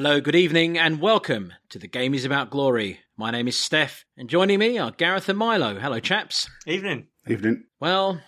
Hello, good evening, and welcome to The Game is About Glory. My name is Steff, and joining me are Gareth and Milo. Hello, chaps. Evening. Evening. Well,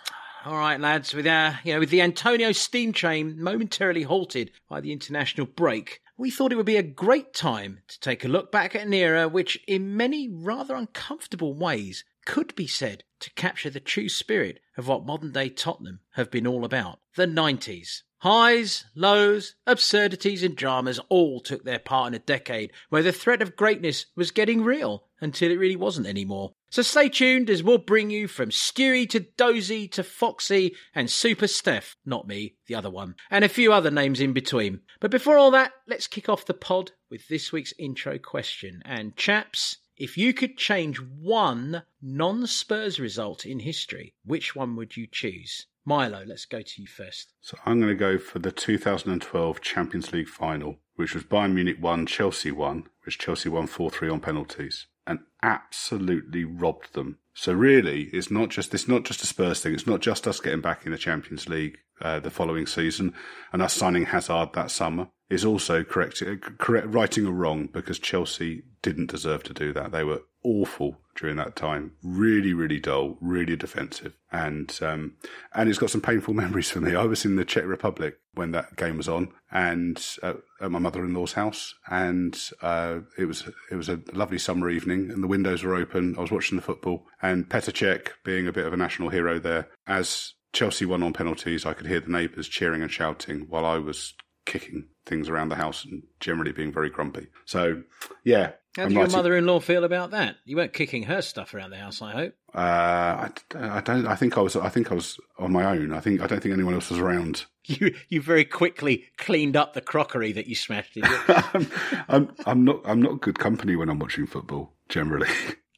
all right, lads. With our, you know, with the Antonio steam train momentarily halted by the international break, we thought it would be a great time to take a look back at an era which, in many rather uncomfortable ways, could be said to capture the true spirit of what modern day Tottenham have been all about the 90s. Highs, lows, absurdities, and dramas all took their part in a decade where the threat of greatness was getting real until it really wasn't anymore. So stay tuned as we'll bring you from Stewie to Dozy to Foxy and Super Steff, not me, the other one, and a few other names in between. But before all that, let's kick off the pod with this week's intro question. And chaps, if you could change one non Spurs result in history, which one would you choose? Milo, let's go to you first. So I'm going to go for the 2012 Champions League final, which was Bayern Munich 1, Chelsea 1, which Chelsea won 4 3 on penalties and absolutely robbed them. So really, it's not just it's not just a Spurs thing. It's not just us getting back in the Champions League uh, the following season and us signing Hazard that summer. Is also correct, correct righting a wrong because Chelsea didn't deserve to do that. They were awful during that time. Really, really dull, really defensive, and um, and it's got some painful memories for me. I was in the Czech Republic when that game was on, and uh, at my mother-in-law's house, and uh, it was it was a lovely summer evening, and the windows were open. I was watching the football, and Petr Cech, being a bit of a national hero there, as Chelsea won on penalties, I could hear the neighbours cheering and shouting while I was kicking things around the house and generally being very grumpy. So, yeah. How do your mother-in-law feel about that? You weren't kicking her stuff around the house, I hope. Uh, I, I don't. I think I was. I think I was on my own. I think. I don't think anyone else was around. You you very quickly cleaned up the crockery that you smashed. Did you? I'm, I'm. I'm not. I'm not good company when I'm watching football. Generally.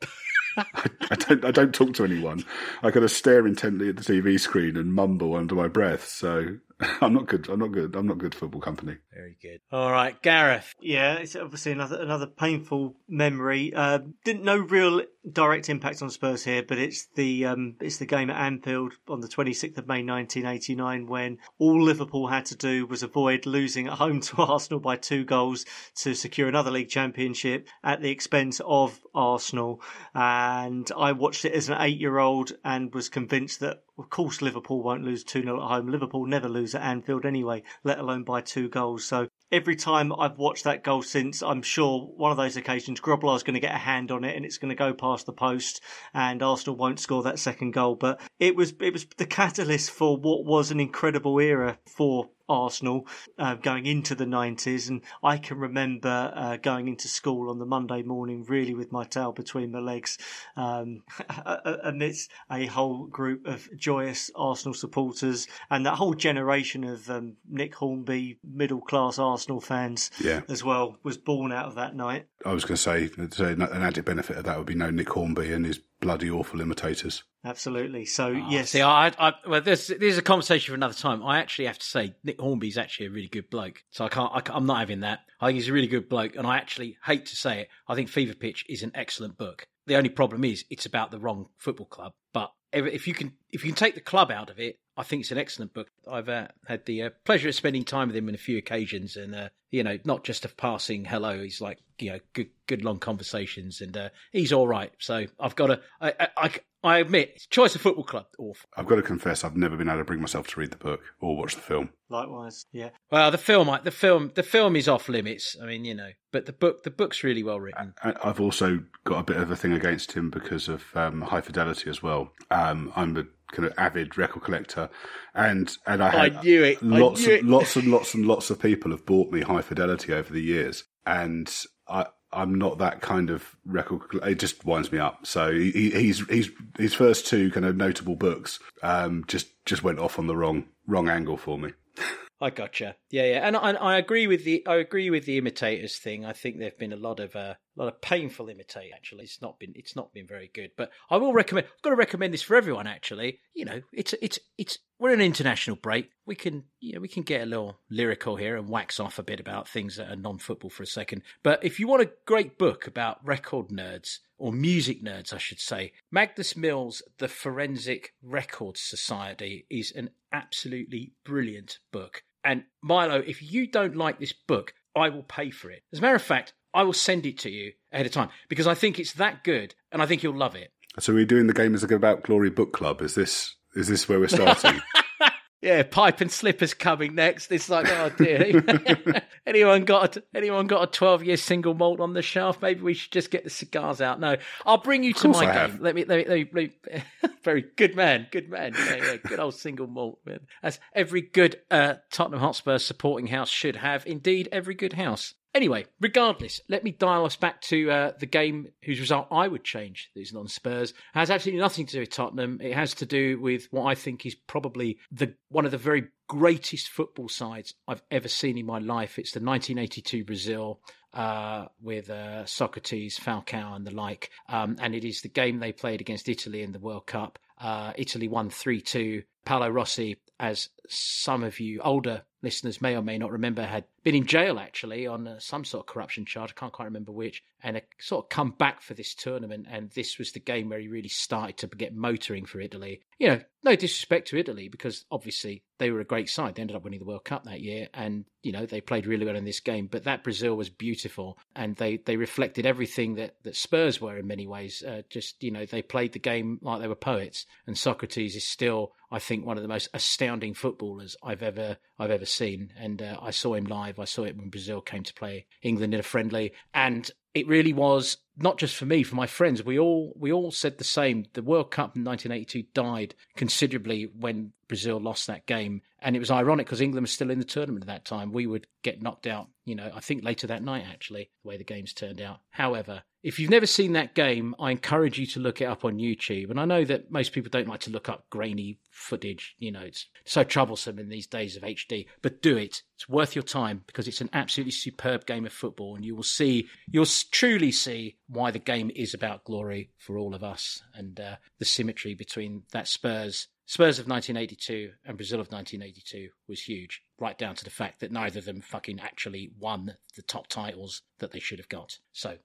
I, I, don't. I don't talk to anyone. I kind of stare intently at the TV screen and mumble under my breath. So I'm not good. I'm not good. I'm not good football company. Very good. All right, Gareth. Yeah, it's obviously another another painful memory. Uh, didn't no real direct impact on Spurs here, but it's the um, it's the game at Anfield on the 26th of May 1989 when all Liverpool had to do was avoid losing at home to Arsenal by two goals to secure another league championship at the expense of Arsenal. And I watched it as an eight year old and was convinced that of course Liverpool won't lose 2 0 at home. Liverpool never lose at Anfield anyway, let alone by two goals. So every time I've watched that goal since, I'm sure one of those occasions Grobbelaar's going to get a hand on it and it's going to go past the post and Arsenal won't score that second goal. But it was it was the catalyst for what was an incredible era for Arsenal uh, going into the 90s. And I can remember uh, going into school on the Monday morning, really with my tail between my legs, um, amidst a whole group of joyous Arsenal supporters and that whole generation of um, Nick Hornby, middle class Arsenal fans yeah. as well, was born out of that night. I was going to say, an added benefit of that would be no Nick Hornby and his bloody awful imitators. Absolutely. So oh, yes, see, I, I, well, this, this is a conversation for another time. I actually have to say Nick Hornby's actually a really good bloke. So I can't, I, am not having that. I think he's a really good bloke, and I actually hate to say it. I think Fever Pitch is an excellent book. The only problem is it's about the wrong football club. But if you can, if you can take the club out of it, I think it's an excellent book. I've uh, had the uh, pleasure of spending time with him on a few occasions, and uh, you know, not just a passing hello. He's like, you know, good, good long conversations, and uh, he's all right. So I've got to, I, I, I admit, Choice of Football Club, awful. I've got to confess, I've never been able to bring myself to read the book or watch the film. Likewise, yeah. Well, the film, the film, the film is off limits. I mean, you know, but the book, the book's really well written. I've also got a bit of a thing against him because of um, high fidelity as well. Um, I'm a kind of avid record collector, and and I had I knew it. lots knew and it. lots and lots and lots of people have bought me high fidelity over the years, and I I'm not that kind of record. It just winds me up. So he, he's he's his first two kind of notable books um, just just went off on the wrong wrong angle for me. I gotcha. Yeah, yeah, and I, I agree with the I agree with the imitators thing. I think there've been a lot of uh, a lot of painful imitate. Actually, it's not been it's not been very good. But I will recommend. I've got to recommend this for everyone. Actually, you know, it's it's it's we're an international break. We can you know we can get a little lyrical here and wax off a bit about things that are non-football for a second. But if you want a great book about record nerds or music nerds, I should say, Magnus Mills' The Forensic Records Society is an absolutely brilliant book. And Milo, if you don't like this book, I will pay for it. As a matter of fact, I will send it to you ahead of time because I think it's that good and I think you'll love it. So we're doing the game as a Good about glory book club. Is this is this where we're starting? Yeah, pipe and slippers coming next. It's like, oh dear. anyone got a, anyone got a twelve year single malt on the shelf? Maybe we should just get the cigars out. No, I'll bring you to my I game. have. Let me, let me, let me, let me- very good man, good man. Yeah, yeah, good old single malt. Man. As every good uh, Tottenham Hotspur supporting house should have. Indeed, every good house. Anyway, regardless, let me dial us back to uh, the game whose result I would change these non Spurs. has absolutely nothing to do with Tottenham. It has to do with what I think is probably the one of the very greatest football sides I've ever seen in my life. It's the 1982 Brazil uh, with uh, Socrates, Falcao, and the like. Um, and it is the game they played against Italy in the World Cup. Uh, Italy won 3 2. Paolo Rossi, as some of you older listeners may or may not remember, had been in jail actually on uh, some sort of corruption charge. I can't quite remember which, and had sort of come back for this tournament. And this was the game where he really started to get motoring for Italy. You know, no disrespect to Italy because obviously they were a great side. They ended up winning the World Cup that year, and you know they played really well in this game. But that Brazil was beautiful, and they they reflected everything that that Spurs were in many ways. Uh, just you know they played the game like they were poets, and Socrates is still I think one of the most astounding footballers I've ever I've ever seen. And uh, I saw him live. I saw it when Brazil came to play England in a friendly, and it really was not just for me, for my friends. We all we all said the same. The World Cup in 1982 died considerably when Brazil lost that game, and it was ironic because England was still in the tournament at that time. We would get knocked out. You know, I think later that night actually, the way the games turned out. However, if you've never seen that game, I encourage you to look it up on YouTube. And I know that most people don't like to look up grainy footage. You know, it's so troublesome in these days of HD, but do it. It's worth your time because it's an absolutely superb game of football. And you will see, you'll truly see why the game is about glory for all of us and uh, the symmetry between that Spurs. Spurs of 1982 and Brazil of 1982 was huge, right down to the fact that neither of them fucking actually won the top titles that they should have got. So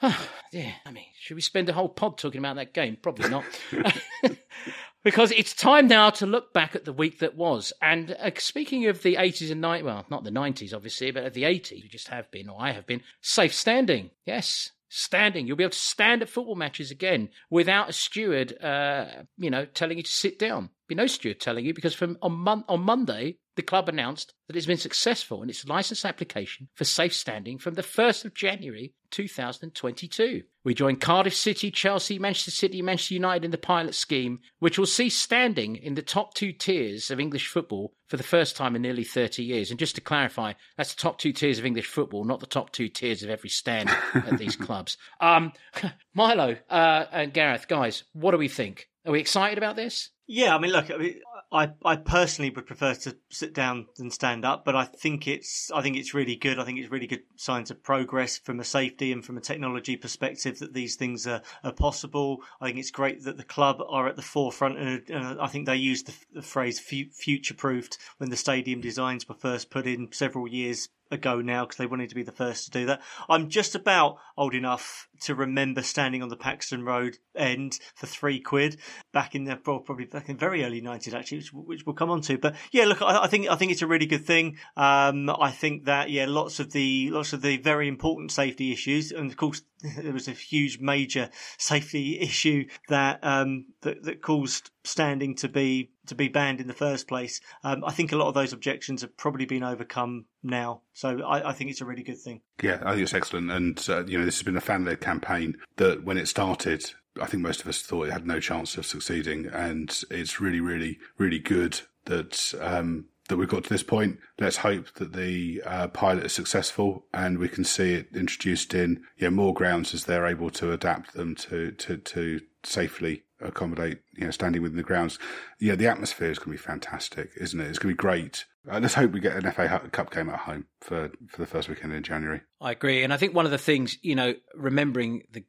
yeah, I mean, should we spend a whole pod talking about that game? Probably not. because it's time now to look back at the week that was. And uh, speaking of the 80s and 90s, well, not the 90s, obviously, but of the 80s, we just have been, or I have been, safe standing. Yes. Standing, you'll be able to stand at football matches again without a steward, uh, you know, telling you to sit down. Be no steward telling you because from on, mon- on Monday the club announced that it's been successful in its license application for safe standing from the 1st of January 2022. We join Cardiff City, Chelsea, Manchester City, Manchester United in the pilot scheme, which will see standing in the top two tiers of English football for the first time in nearly 30 years. And just to clarify, that's the top two tiers of English football, not the top two tiers of every stand at these clubs. Um, Milo uh, and Gareth, guys, what do we think? Are we excited about this? Yeah, I mean, look, I, mean, I I personally would prefer to sit down than stand up, but I think it's I think it's really good. I think it's really good signs of progress from a safety and from a technology perspective that these things are, are possible. I think it's great that the club are at the forefront, and uh, I think they used the, the phrase fu- future proofed when the stadium designs were first put in several years ago now because they wanted to be the first to do that. I'm just about old enough to remember standing on the Paxton Road end for three quid back in the well, probably back in very early 90s actually, which, which we'll come on to. But yeah, look, I, I think I think it's a really good thing. Um, I think that yeah, lots of the lots of the very important safety issues, and of course there was a huge major safety issue that um, that, that caused standing to be to be banned in the first place. Um, I think a lot of those objections have probably been overcome now, so I, I think it's a really good thing. Yeah, I think it's excellent. And, uh, you know, this has been a fan led campaign that when it started, I think most of us thought it had no chance of succeeding. And it's really, really, really good that, um, that we've got to this point. Let's hope that the uh, pilot is successful and we can see it introduced in yeah, more grounds as they're able to adapt them to, to, to safely accommodate, you know, standing within the grounds. Yeah, the atmosphere is going to be fantastic, isn't it? It's going to be great. Uh, let's hope we get an FA Cup game at home for, for the first weekend in January. I agree, and I think one of the things you know, remembering the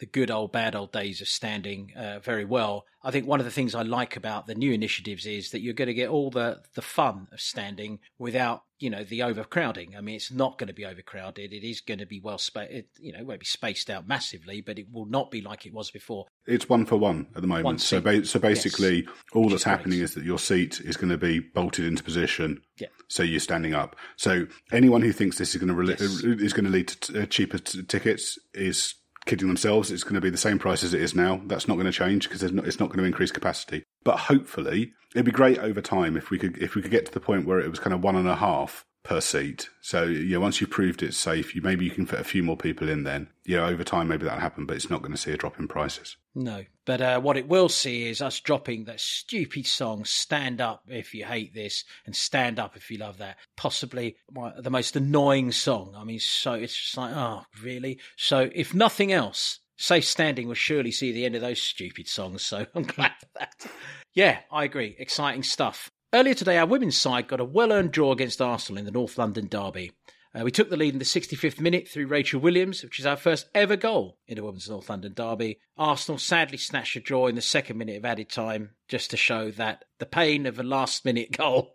the good old bad old days of standing uh, very well. I think one of the things I like about the new initiatives is that you're going to get all the the fun of standing without you know the overcrowding. I mean, it's not going to be overcrowded. It is going to be well spaced. You know, it won't be spaced out massively, but it will not be like it was before. It's one for one at the moment. So, ba- so basically, Yes. all Which that's is great. happening is that your seat is going to be bolted into position. Yeah. So you're standing up. So anyone who thinks this is going to re- Yes. is going to lead to t- uh, cheaper t- tickets is kidding themselves. It's going to be the same price as it is now. That's not going to change because not, it's not going to increase capacity. But hopefully, it'd be great over time if we could if we could get to the point where it was kind of one and a half per seat. So yeah, once you've proved it's safe, you maybe you can fit a few more people in. Then yeah, over time maybe that'll happen, but it's not going to see a drop in prices. No, but uh, what it will see is us dropping that stupid song "Stand Up" if you hate this, and "Stand Up" if you love that. Possibly the most annoying song. I mean, so it's just like, oh, really? So if nothing else, Safe Standing will surely see the end of those stupid songs. So I'm glad for that. Yeah, I agree. Exciting stuff. Earlier today, our women's side got a well-earned draw against Arsenal in the North London derby. Uh, we took the lead in the 65th minute through Rachel Williams, which is our first ever goal in a women's North London derby. Arsenal sadly snatched a draw in the second minute of added time, just to show that the pain of a last minute goal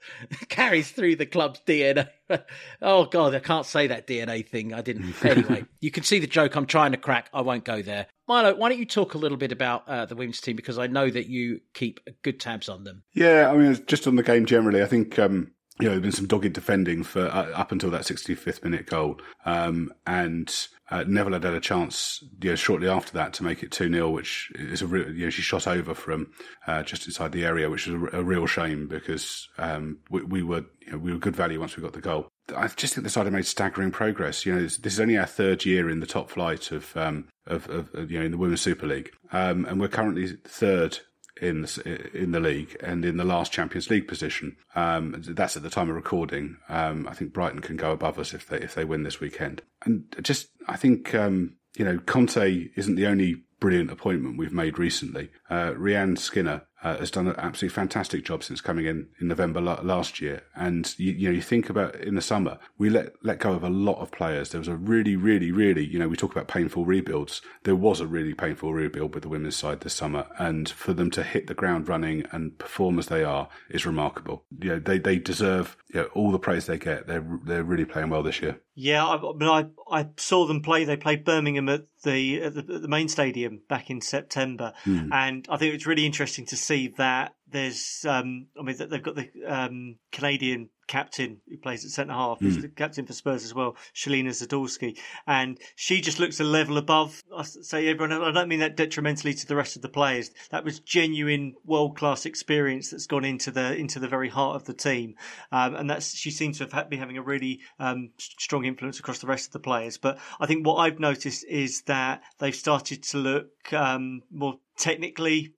carries through the club's DNA. oh, God, I can't say that DNA thing. I didn't. Anyway, you can see the joke I'm trying to crack. I won't go there. Milo, why don't you talk a little bit about uh, the women's team because I know that you keep good tabs on them. Yeah, I mean, just on the game generally, I think um, you know there's been some dogged defending for uh, up until that 65th minute goal, um, and uh, Neville had had a chance you know, shortly after that to make it two 0 which is a real, you know she shot over from uh, just inside the area, which was a, a real shame because um, we, we were you know, we were good value once we got the goal. I just think the side have made staggering progress. You know, this, this is only our third year in the top flight of um, of, of, of you know in the Women's Super League, um, and we're currently third in the, in the league and in the last Champions League position. Um, that's at the time of recording. Um, I think Brighton can go above us if they if they win this weekend. And just I think um, you know Conte isn't the only brilliant appointment we've made recently. Uh, Rehanne Skinner uh, has done an absolutely fantastic job since coming in in November la- last year. And you, you know, you think about in the summer, we let let go of a lot of players. There was a really, really, really, you know, we talk about painful rebuilds. There was a really painful rebuild with the women's side this summer, and for them to hit the ground running and perform as they are is remarkable. You know, they they deserve you know, all the praise they get. They're they're really playing well this year. Yeah, I, I mean, I I saw them play. They played Birmingham at the at the, at the main stadium back in September, and I think it's really interesting to see that there's. Um, I mean, that they've got the um, Canadian captain who plays at centre half, who's the captain for Spurs as well, Shelina Zadorsky, and she just looks a level above. I say everyone. I don't mean that detrimentally to the rest of the players. That was genuine world class experience that's gone into the into the very heart of the team, um, and that's she seems to have had- been having a really um, strong influence across the rest of the players. But I think what I've noticed is that they've started to look um, more technically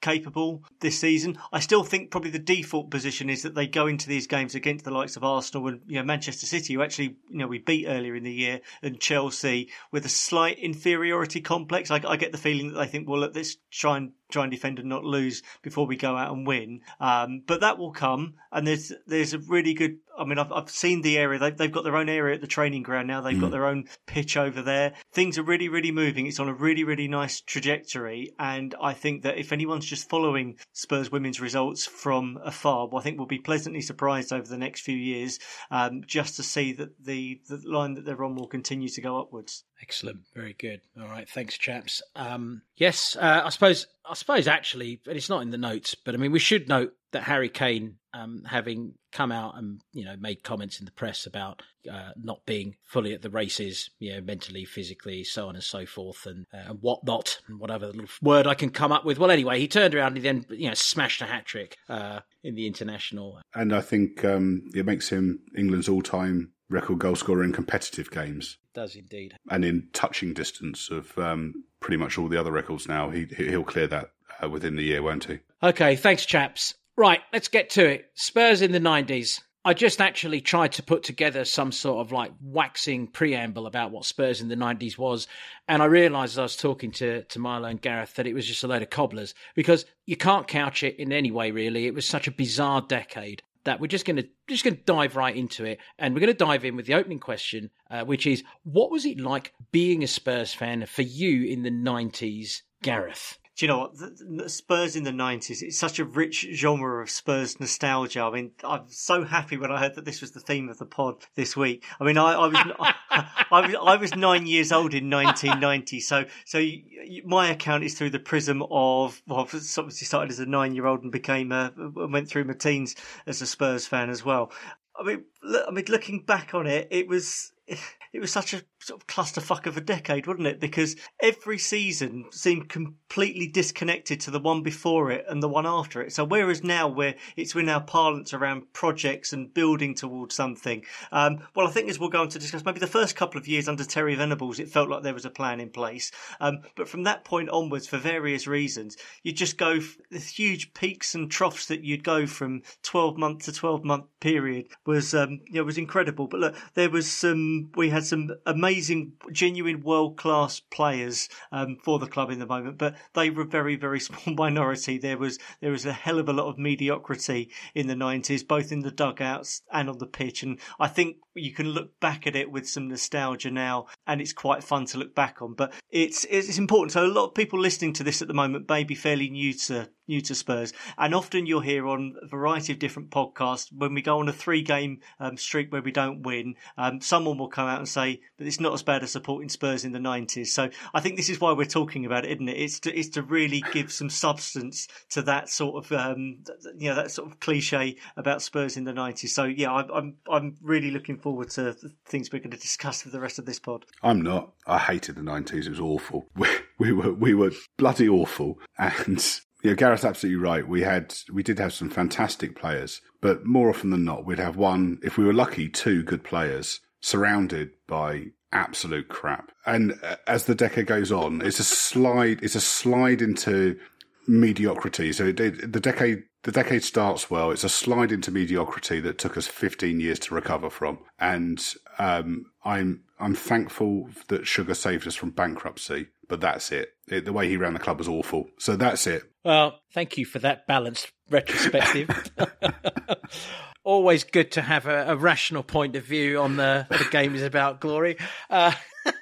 capable this season. I still think probably the default position is that they go into these games against the likes of Arsenal and you know Manchester City, who actually you know we beat earlier in the year, and Chelsea with a slight inferiority complex. I, I get the feeling that they think, well, let's try and try and defend and not lose before we go out and win. Um, but that will come, and there's there's a really good. I mean, I've I've seen the area. They've they've got their own area at the training ground now. They've got their own pitch over there. Things are really really moving. It's on a really really nice trajectory, and I think that if anyone's just following Spurs women's results from afar, well, I think we'll be pleasantly surprised over the next few years, um, just to see that the the line that they're on will continue to go upwards. Excellent, very good. All right, thanks, chaps. Um, yes, uh, I suppose. I suppose actually, and it's not in the notes, but I mean, we should note that Harry Kane, um, having come out and you know made comments in the press about uh, not being fully at the races, you know, mentally, physically, so on and so forth, and uh, and whatnot, and whatever little word I can come up with. Well, anyway, he turned around and then you know smashed a hat trick uh, in the international. And I think um, it makes him England's all-time record goal scorer in competitive games. Does indeed. and in touching distance of um, pretty much all the other records now. He he'll clear that uh, within the year, won't he? Okay, thanks, chaps. Right, let's get to it. Spurs in the 90s. I just actually tried to put together some sort of like waxing preamble about what Spurs in the 90s was. And I realised as I was talking to, to Milo and Gareth that it was just a load of cobblers because you can't couch it in any way, really. It was such a bizarre decade that we're just going to just going to dive right into it, and we're going to dive in with the opening question, uh, which is, what was it like being a Spurs fan for you in the '90s, Gareth? Do you know what? The, the Spurs in the nineties. It's such a rich genre of Spurs nostalgia. I mean, I'm so happy when I heard that this was the theme of the pod this week. I mean, I, I was I, was I was nine years old in 1990, so so you, you, my account is through the prism of well, obviously started as a nine year old and became a went through my teens as a Spurs fan as well. I mean, look, I mean, looking back on it, it was it was such a sort of clusterfuck of a decade, wasn't it? Because every season seemed completely disconnected to the one before it and the one after it. So whereas now where it's in our parlance around projects and building towards something, um, well, I think as we'll go on to discuss, maybe the first couple of years under Terry Venables, it felt like there was a plan in place. Um, but from that point onwards, for various reasons, you just go the huge peaks and troughs that you'd go from 12 month to 12 month period was, um, you know, was incredible. But look, there was some, we had some amazing, genuine world class players um, for the club in the moment, but they were a very, very small minority. There was there was a hell of a lot of mediocrity in the nineties, both in the dugouts and on the pitch. And I think you can look back at it with some nostalgia now, and it's quite fun to look back on. But it's it's important. So a lot of people listening to this at the moment may be fairly new to new to Spurs, and often you'll hear on a variety of different podcasts when we go on a three game um, streak where we don't win, um, someone will come out and say, "But it's not as bad as supporting Spurs in the '90s." So I think this is why we're talking about it, isn't it? It's to it's to really give some substance to that sort of um, you know that sort of cliche about Spurs in the '90s. So yeah, I, I'm I'm really looking forward to things we're going to discuss for the rest of this pod. I'm not. I hated the '90s. It was awful. We, we were we were bloody awful, and yeah, Gareth's absolutely right. We had, we did have some fantastic players, but more often than not, we'd have one, if we were lucky, two good players surrounded by absolute crap. And uh, as the decade goes on, it's a slide, it's a slide into mediocrity. So it, it, the decade, the decade starts well. It's a slide into mediocrity that took us 15 years to recover from. And, um, I'm, I'm thankful that Sugar saved us from bankruptcy but that's it. it. The way he ran the club was awful. So that's it. Well, thank you for that balanced retrospective. Always good to have a, a, rational point of view on the the game is about glory. Uh,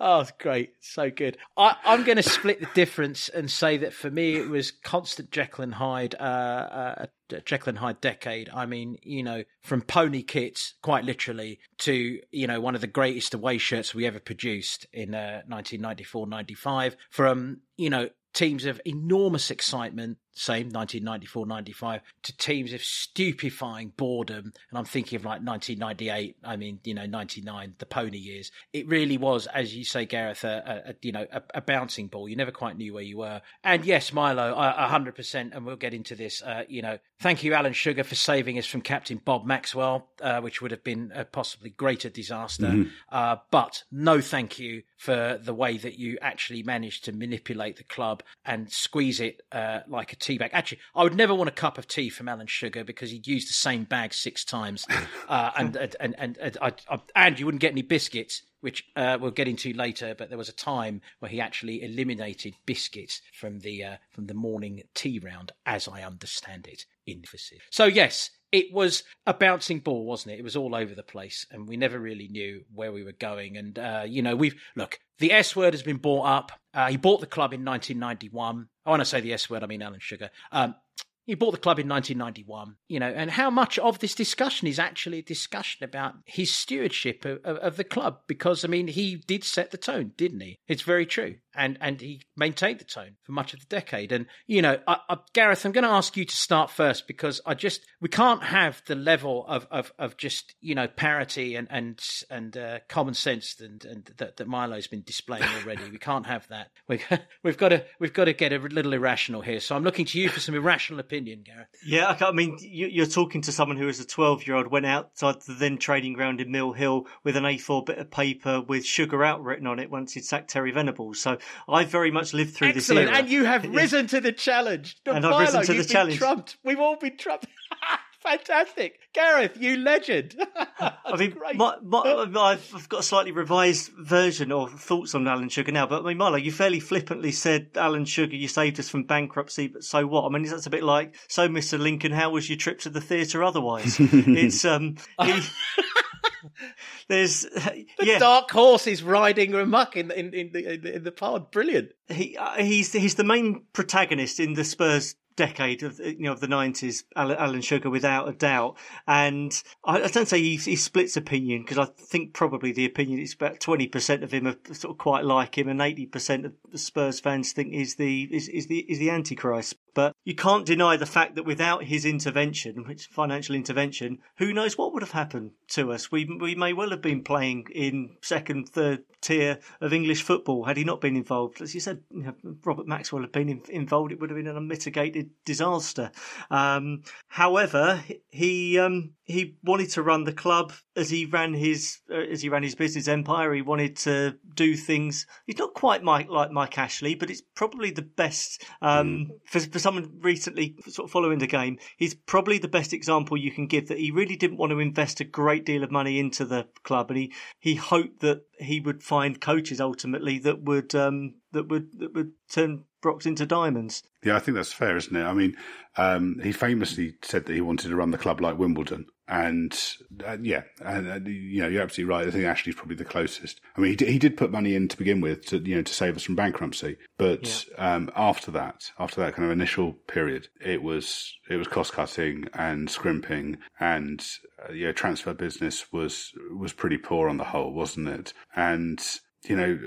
Oh, it's great. So good. I, am going to split the difference and say that for me, it was constant Jekyll and Hyde, uh, uh, Jekyll and Hyde decade. I mean, you know, from pony kits, quite literally, to, you know, one of the greatest away shirts we ever produced in uh, 1994 95. From, you know, teams of enormous excitement same 1994 95 to teams of stupefying boredom. And i'm thinking of like 1998 i mean you know 99 the pony years. It really was as you say gareth a, a you know a, a, bouncing ball. You never quite knew where you were. And yes milo 100% and we'll get into this uh, you know. Thank you alan sugar for saving us from captain bob maxwell uh, which would have been a possibly greater disaster. Mm-hmm. uh, but no thank you for the way that you actually managed to manipulate the club and squeeze it uh, like a tea bag. Actually, I would never want a cup of tea from Alan Sugar because he'd use the same bag six times, uh, and, and, and and and I, I, and you wouldn't get any biscuits, which uh, we'll get into later. But there was a time where he actually eliminated biscuits from the uh, from the morning tea round, as I understand it. Emphasis. So yes, it was a bouncing ball, wasn't it? It was all over the place, and we never really knew where we were going. And uh, you know, we've look, the S word has been bought up. Uh, he bought the club in 1991. I want to say the S word, I mean Alan Sugar. Um, he bought the club in 1991, you know, and how much of this discussion is actually a discussion about his stewardship of, of, of, the club? Because, I mean, he did set the tone, didn't he? It's very true. And, and he maintained the tone for much of the decade. And, you know, I, I, Gareth, I'm going to ask you to start first because I just, we can't have the level of, of, of just, you know, parity and, and, and uh, common sense and, and that, that Milo's been displaying already. we can't have that. We, we've got to, we've got to get a little irrational here. So I'm looking to you for some irrational opinion, Gareth. Yeah, I mean, you're talking to someone who, as a 12 year old, went outside the then trading ground in Mill Hill with an A4 bit of paper with sugar out written on it once he'd sacked Terry Venables. So I very much lived through Excellent. this era. And you have risen to the challenge. and I've risen to the challenge. Trumped. We've all been trumped. Fantastic, Gareth, you legend. I mean, my, my, I've got a slightly revised version or thoughts on Alan Sugar now. But I mean, Milo, you fairly flippantly said Alan Sugar, you saved us from bankruptcy, but so what? I mean, that's a bit like, so Mr. Lincoln, how was your trip to the theatre? Otherwise, it's um, he, there's The yeah. dark horse is riding amok in, in, in, the, in, the, in the pod. Brilliant. he uh, he's he's the main protagonist in the Spurs decade of you know of the nineties, Alan, Alan Sugar, without a doubt. And I, I don't say he, he splits opinion because I think probably the opinion is about twenty percent of him are sort of quite like him, and eighty percent of the Spurs fans think is the is, is the is the Antichrist. But you can't deny the fact that without his intervention, which financial intervention, who knows what would have happened to us? We we may well have been playing in second, third tier of English football had he not been involved. As you said, you know, Robert Maxwell had been in, involved, it would have been an unmitigated disaster. Um, however, he um, he wanted to run the club as he ran his uh, as he ran his business empire. He wanted to do things. He's not quite Mike like Mike Ashley, but it's probably the best um, for for someone recently sort of following the game. He's probably the best example you can give that he really didn't want to invest a great deal of money into the club, and he he hoped that he would find coaches ultimately that would um, that would that would turn rocks into diamonds. Yeah, I think that's fair, isn't it? I mean, um, he famously said that he wanted to run the club like Wimbledon. And uh, yeah, and uh, you know, you're absolutely right. I think Ashley's probably the closest. I mean, he did, he did put money in to begin with to you know to save us from bankruptcy, but um, after that, after that kind of initial period, it was it was cost cutting and scrimping, and uh, yeah, transfer business was was pretty poor on the whole, wasn't it? And you know,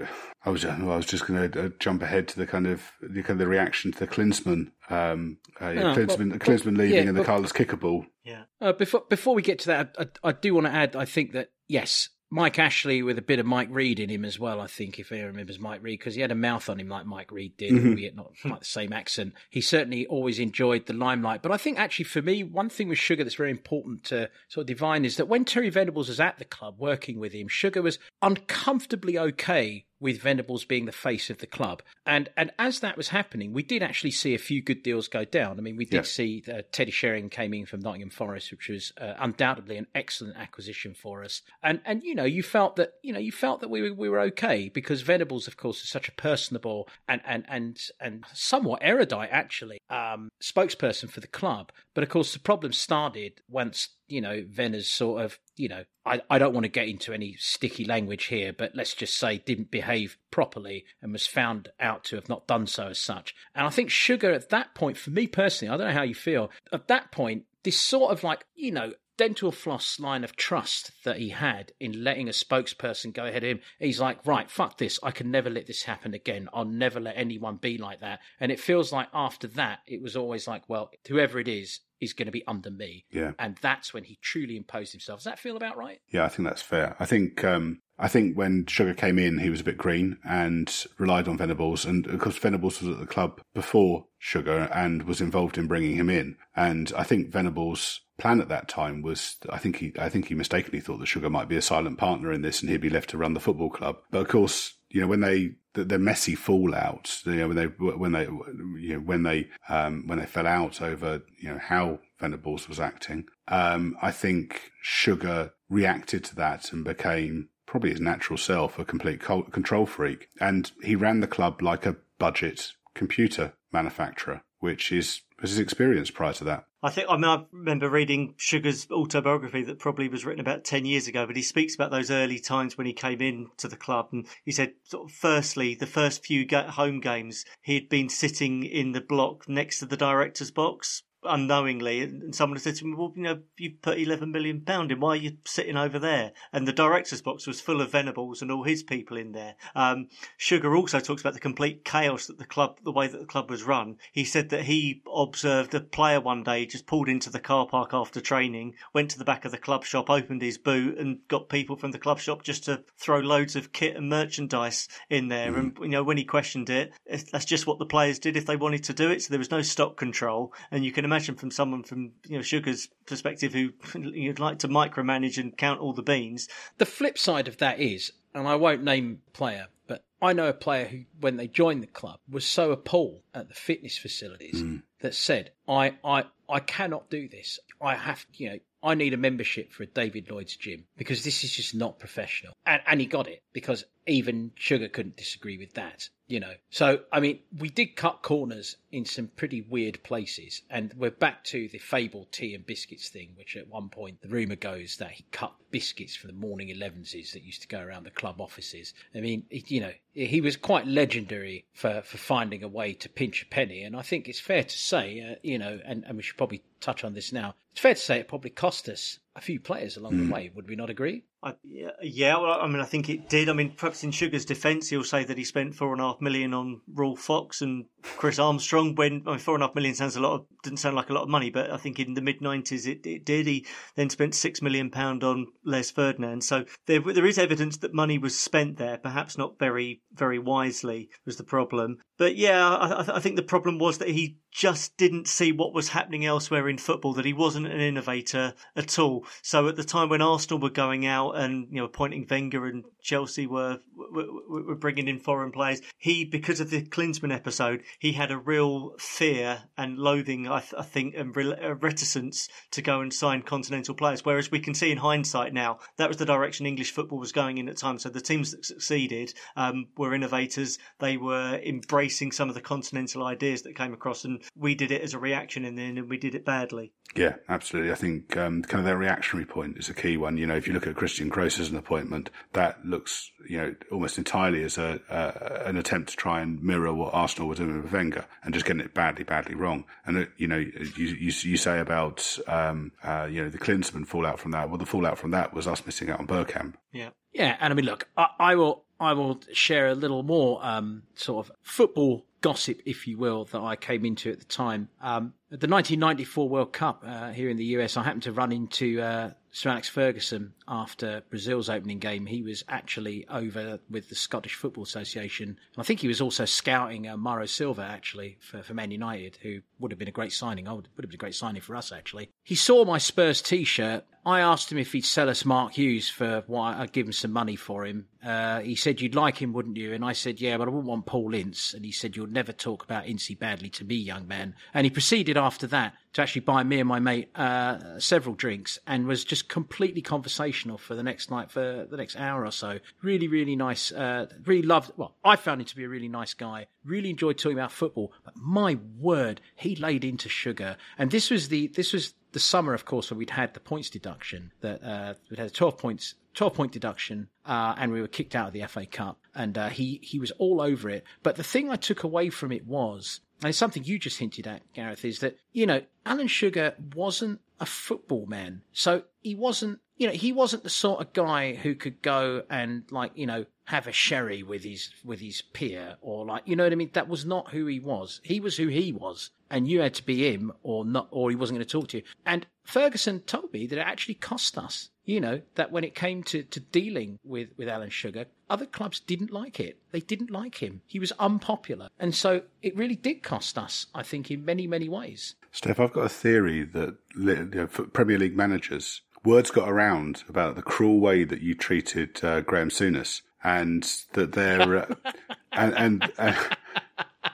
I was I was just going to uh, jump ahead to the kind of the kind of the reaction to the Klinsmann, um, uh, Yeah, Klinsmann, but- Klinsmann leaving yeah, and the but- Carlos Kickaball. Yeah. Uh, before before we get to that, I, I, I do want to add. I think that yes, Mike Ashley with a bit of Mike Reid in him as well. I think if he remembers Mike Reid, because he had a mouth on him like Mike Reid did, Mhm. albeit not quite the same accent. He certainly always enjoyed the limelight. But I think actually for me, one thing with Sugar that's very important to sort of divine is that when Terry Venables was at the club working with him, Sugar was uncomfortably okay with Venables being the face of the club. And and as that was happening, we did actually see a few good deals go down. I mean, we did Yeah. see uh, Teddy Sheringham came in from Nottingham Forest, which was uh, undoubtedly an excellent acquisition for us. And and you know, you felt that you know you felt that we were, we were okay because Venables, of course, is such a personable and and and and somewhat erudite actually um, spokesperson for the club. But of course, the problem started once you know Vena's sort of you know I, I don't want to get into any sticky language here, but let's just say didn't behave properly and was found out to have not done so as such. And I think Sugar at that point, for me personally, I don't know how you feel, at that point, this sort of like, you know, dental floss line of trust that he had in letting a spokesperson go ahead of him. He's like, right, fuck this. I can never let this happen again. I'll never let anyone be like that. And it feels like after that, it was always like, well, whoever it is, is going to be under me. Yeah. And that's when he truly imposed himself. Does that feel about right? Yeah, I think that's fair. I think um, I think when Sugar came in, he was a bit green and relied on Venables, and of course Venables was at the club before Sugar and was involved in bringing him in. And I think Venables' plan at that time was, I think he, I think he mistakenly thought that Sugar might be a silent partner in this, and he'd be left to run the football club. But of course, you know, when they the, the messy fallout, you know, when they when they you know when they um, when they fell out over you know how Venables was acting, um, I think Sugar reacted to that and became probably his natural self, a complete control freak, and he ran the club like a budget computer manufacturer, which is his experience prior to that. I think I mean I remember reading Sugar's autobiography that probably was written about ten years ago, but he speaks about those early times when he came in to the club, and he said, sort of, firstly, the first few home games, he had been sitting in the block next to the director's box. Unknowingly, someone said to him, "Well, you know, you put eleven million pound in. Why are you sitting over there?" And the director's box was full of Venables and all his people in there. Um, Sugar also talks about the complete chaos that the club, the way that the club was run. He said that he observed a player one day just pulled into the car park after training, went to the back of the club shop, opened his boot, and got people from the club shop just to throw loads of kit and merchandise in there. And you know, when he questioned it, that's just what the players did if they wanted to do it. So there was no stock control, and you can imagine from someone from you know Sugar's perspective who you'd like to micromanage and count all the beans. The flip side of that is, and I won't name player, but I know a player who, when they joined the club, was so appalled at the fitness facilities mm. that said, "I, I, I cannot do this. I have, you know, I need a membership for a David Lloyd's gym because this is just not professional." And, and he got it because even Sugar couldn't disagree with that you know. So, I mean, we did cut corners in some pretty weird places, and we're back to the fabled tea and biscuits thing, which at one point the rumour goes that he cut biscuits from the morning elevenses that used to go around the club offices. I mean, you know, he was quite legendary for, for finding a way to pinch a penny, and I think it's fair to say, uh, you know, and, and we should probably touch on this now. It's fair to say it probably cost us a few players along mm. the hmm. way. Would we not agree? I, yeah, well, I mean, I think it did. I mean, perhaps in Sugar's defence, he'll say that he spent four and a half million on Ruel Fox and Chris Armstrong. When I mean, four and a half million sounds a lot, of, didn't sound like a lot of money, but I think in the mid nineties it, it did. He then spent six million pound on Les Ferdinand. So there there is evidence that money was spent there, perhaps not very very wisely was the problem. But yeah, I, I think the problem was that he just didn't see what was happening elsewhere in football. That he wasn't an innovator at all. So at the time when Arsenal were going out and you know appointing Wenger and Chelsea were were, were bringing in foreign players, he because of the Klinsmann episode, he had a real fear and loathing, I, th- I think, and re- reticence to go and sign continental players. Whereas we can see in hindsight now that was the direction English football was going in at the time. So the teams that succeeded um, were innovators. They were embracing some of the continental ideas that came across, and we did it as a reaction, and then we did it badly. Yeah, absolutely. I think um, kind of their reactionary point is a key one. You know, if you look at Christian Gross as an appointment, that looks, you know, almost entirely as a uh, an attempt to try and mirror what Arsenal were doing with Wenger and just getting it badly, badly wrong. And uh, you know, you you, you say about um, uh, you know the Klinsmann fallout from that. Well, the fallout from that was us missing out on Bergkamp. Yeah, yeah. And I mean, look, I, I will I will share a little more um, sort of football gossip, if you will, that I came into at the time. Um, at the 1994 World Cup uh, here in the US, I happened to run into uh, Sir Alex Ferguson after Brazil's opening game. He was actually over with the Scottish Football Association. And I think he was also scouting uh, Mauro Silva, actually, for, for Man United, who would have been a great signing. I would, would have been a great signing for us, actually. He saw my Spurs t shirt. I asked him if he'd sell us Mark Hughes for what I'd give him some money for him. Uh, he said, You'd like him, wouldn't you? And I said, Yeah, but I wouldn't want Paul Ince. And he said, You'll never talk about Incy badly to me, young man. And he proceeded after that to actually buy me and my mate uh, several drinks and was just completely conversational for the next night, for the next hour or so. Really, really nice. Uh, really loved, well, I found him to be a really nice guy. Really enjoyed talking about football. But my word, he laid into sugar. And this was the, this was the summer, of course, where we'd had the points deduction that uh, we'd had 12 points 12 point deduction, uh, and we were kicked out of the FA Cup. And uh, he, he was all over it. But the thing I took away from it was and it's something you just hinted at, Gareth, is that, you know, Alan Sugar wasn't a football man. So he wasn't, you know, he wasn't the sort of guy who could go and like, you know, have a sherry with his, with his peer or like, you know what I mean? That was not who he was. He was who he was and you had to be him or not, or he wasn't going to talk to you. And Ferguson told me that it actually cost us you know, that when it came to, to dealing with, with Alan Sugar, other clubs didn't like it. They didn't like him. He was unpopular. And so it really did cost us, I think, in many, many ways. Steff, I've got a theory that you know, Premier League managers, words got around about the cruel way that you treated uh, Graham Souness and that they're, uh, and, and, uh,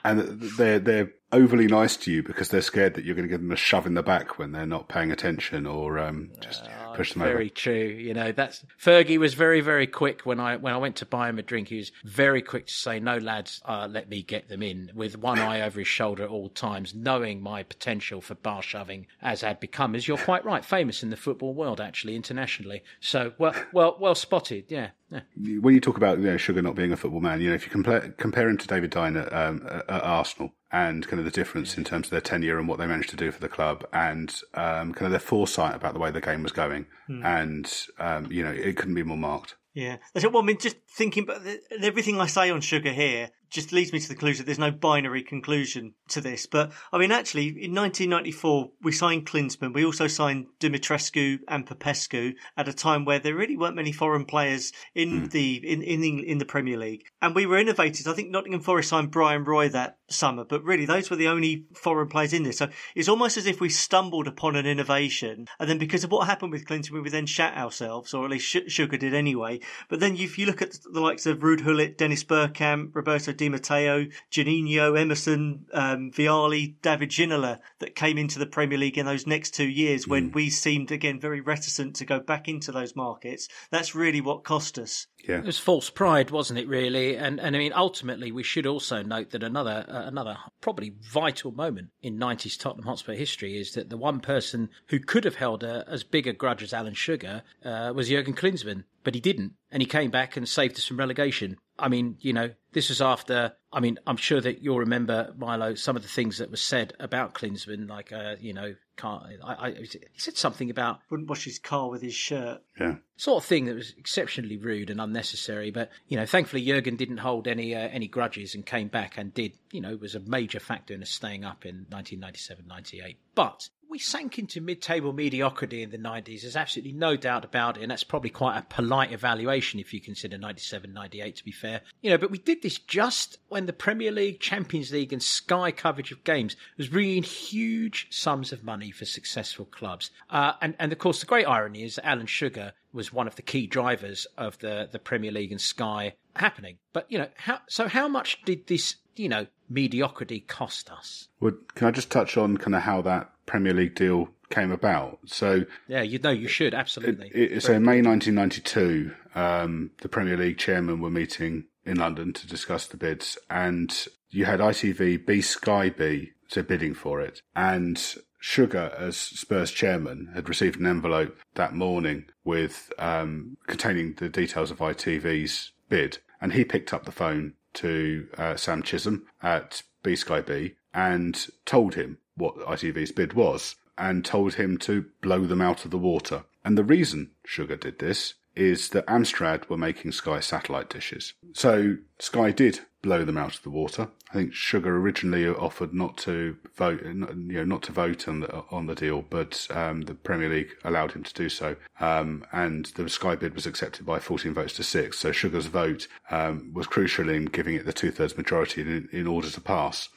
and they're, they're overly nice to you because they're scared that you're going to give them a shove in the back when they're not paying attention or um, just very true. You know, that's Fergie was very, very quick when I when I went to buy him a drink. He was very quick to say, "No, lads, uh, let me get them in," with one eye over his shoulder at all times, knowing my potential for bar shoving, as had become, as you're quite right, famous in the football world, actually internationally. So, well, well, well spotted. Yeah. yeah. When you talk about you know, Sugar not being a football man, you know, if you compare compare him to David Dein at, um, at Arsenal, and kind of the difference in terms of their tenure and what they managed to do for the club and um, kind of their foresight about the way the game was going. Mm. And, um, you know, it couldn't be more marked. Yeah. That's what I mean. Just thinking about everything I say on sugar here just leads me to the conclusion that there's no binary conclusion to this. But I mean, actually, in 1994, we signed Klinsmann. We also signed Dumitrescu and Popescu at a time where there really weren't many foreign players in mm. the in, in the, in the Premier League, and we were innovators. I think Nottingham Forest signed Brian Roy that summer, but really those were the only foreign players in this. So it's almost as if we stumbled upon an innovation, and then because of what happened with Klinsmann, we then shat ourselves, or at least Sugar did anyway. But then if you look at the likes of Ruud Gullit, Dennis Bergkamp, Roberto Di Matteo, Juninho, Emerson, um, Vialli, David Ginola, that came into the Premier League in those next two years when mm. we seemed again very reticent to go back into those markets. That's really what cost us. Yeah. It was false pride, wasn't it? Really, and and I mean, ultimately, we should also note that another uh, another probably vital moment in '90s Tottenham Hotspur history is that the one person who could have held a, as big a grudge as Alan Sugar uh, was Jurgen Klinsmann, but he didn't, and he came back and saved us from relegation. I mean, you know, this was after. I mean, I'm sure that you'll remember Milo some of the things that were said about Klinsmann, like, uh, you know, can't. I, I, he said something about wouldn't wash his car with his shirt. Yeah, sort of thing that was exceptionally rude and unnecessary. But you know, thankfully Jurgen didn't hold any uh, any grudges and came back and did. You know, was a major factor in us staying up in 1997-98. But we sank into mid-table mediocrity in the 90s. There's absolutely no doubt about it, and that's probably quite a polite evaluation if you consider 97, 98 to be fair. You know, but we did this just when the Premier League, Champions League, and Sky coverage of games was bringing huge sums of money for successful clubs. Uh, and and of course, the great irony is that Alan Sugar was one of the key drivers of the the Premier League and Sky happening. But you know, how so? How much did this you know mediocrity cost us? Well, can I just touch on kind of how that Premier League deal came about. So yeah, you know you should absolutely. It, it, so in May 1992, um, the Premier League chairman were meeting in London to discuss the bids, and you had ITV B Sky B so bidding for it, and Sugar, as Spurs chairman, had received an envelope that morning with um, containing the details of ITV's bid, and he picked up the phone to uh, Sam Chisholm at B Sky B and told him what ITV's bid was and told him to blow them out of the water. And the reason Sugar did this is that Amstrad were making Sky satellite dishes. So Sky did blow them out of the water. I think Sugar originally offered not to vote, you know, not to vote on the on the deal, but um, the Premier League allowed him to do so, um, and the Sky bid was accepted by 14 votes to six. So Sugar's vote um, was crucial in giving it the two thirds majority in, in order to pass.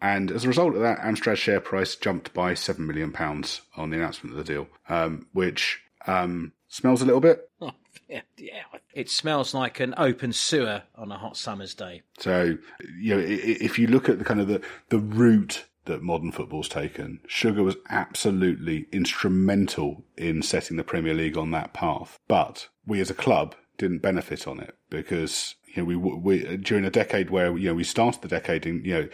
And as a result of that, Amstrad's share price jumped by £7 million on the announcement of the deal, um, which um, smells a little bit. Oh, yeah, yeah, it smells like an open sewer on a hot summer's day. So, you know, if you look at the kind of the, the route that modern football's taken, Sugar was absolutely instrumental in setting the Premier League on that path. But we as a club didn't benefit on it because you know, we, we during a decade where you know we started the decade in you know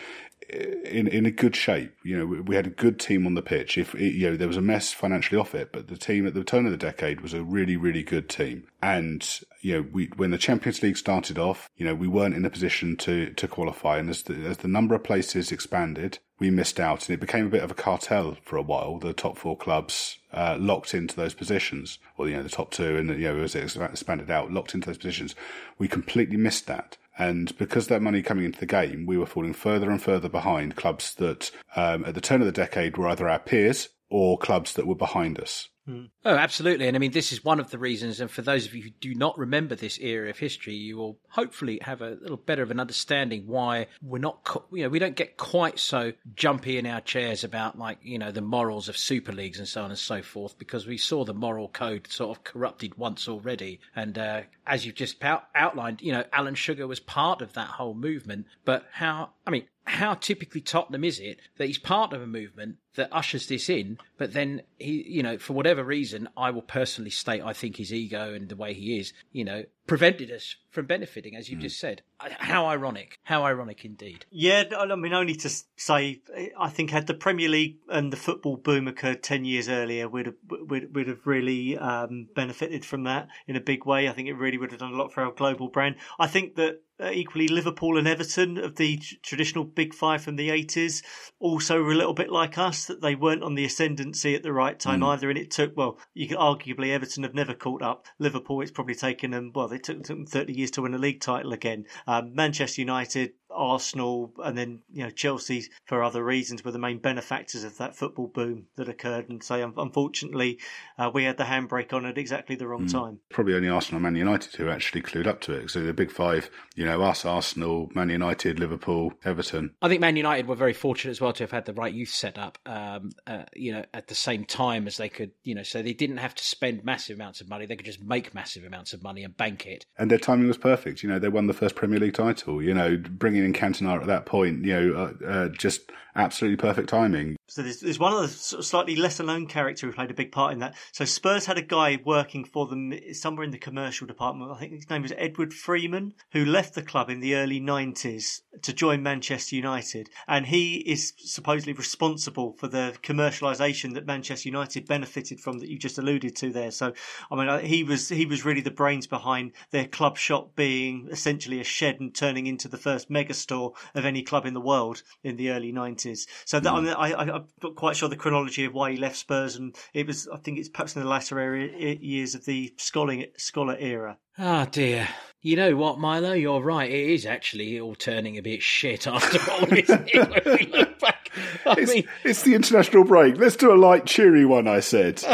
in in a good shape. You know, we had a good team on the pitch. If you know there was a mess financially off it, but the team at the turn of the decade was a really really good team. And you know, we when the Champions League started off, you know, we weren't in a position to to qualify. And as the as the number of places expanded, we missed out, and it became a bit of a cartel for a while. The top four clubs uh, locked into those positions, or you know, the top two, and you know, as it expanded out, locked into those positions. We completely missed that. And because that money coming into the game, we were falling further and further behind clubs that um, at the turn of the decade were either our peers or clubs that were behind us. Mm. Oh, absolutely. And I mean, this is one of the reasons. And for those of you who do not remember this era of history, you will hopefully have a little better of an understanding why we're not, you know, we don't get quite so jumpy in our chairs about like, you know, the morals of super leagues and so on and so forth, because we saw the moral code sort of corrupted once already. And, uh, as you've just out- outlined, you know, Alan Sugar was part of that whole movement. But how, I mean, how typically Tottenham is it that he's part of a movement that ushers this in, but then he, you know, for whatever reason, I will personally state I think his ego and the way he is, you know, prevented us from benefiting, as you mm. just said. How ironic! How ironic indeed. Yeah, I mean, only to say, I think had the Premier League and the football boom occurred ten years earlier, we'd have we'd, we'd have really um, benefited from that in a big way. I think it really would have done a lot for our global brand. I think that uh, equally Liverpool and Everton of the traditional big five from the 80s also were a little bit like us that they weren't on the ascendancy at the right time mm. either and it took well you could arguably Everton have never caught up Liverpool it's probably taken them well they took them 30 years to win a league title again um, Manchester United Arsenal, and then you know Chelsea for other reasons were the main benefactors of that football boom that occurred. And so, unfortunately, uh, we had the handbrake on at exactly the wrong mm. time. Probably only Arsenal and Man United who actually clued up to it. So the big five, you know, us, Arsenal, Man United, Liverpool, Everton. I think Man United were very fortunate as well to have had the right youth set up. Um, uh, you know, at the same time as they could, you know, so they didn't have to spend massive amounts of money. They could just make massive amounts of money and bank it. And their timing was perfect. You know, they won the first Premier League title. You know, bringing in Cantona at that point, you know, uh, uh, just absolutely perfect timing. So there's, there's one other slightly lesser known character who played a big part in that. So Spurs had a guy working for them somewhere in the commercial department. I think his name was Edward Freedman, who left the club in the early 90s to join Manchester United. And he is supposedly responsible for the commercialisation that Manchester United benefited from that you just alluded to there. So, I mean, he was, he was really the brains behind their club shop being essentially a shed and turning into the first megastore of any club in the world in the early 90s. So that, mm. I mean, I, I, I'm not quite sure the chronology of why he left Spurs, and it was, I think it's perhaps in the latter area, years of the Scholar, Scholar era. Ah, oh dear. You know what, Milo? You're right. It is actually all turning a bit shit after all, isn't it? When we look back. I it's, mean... it's the international break. Let's do a light, cheery one, I said.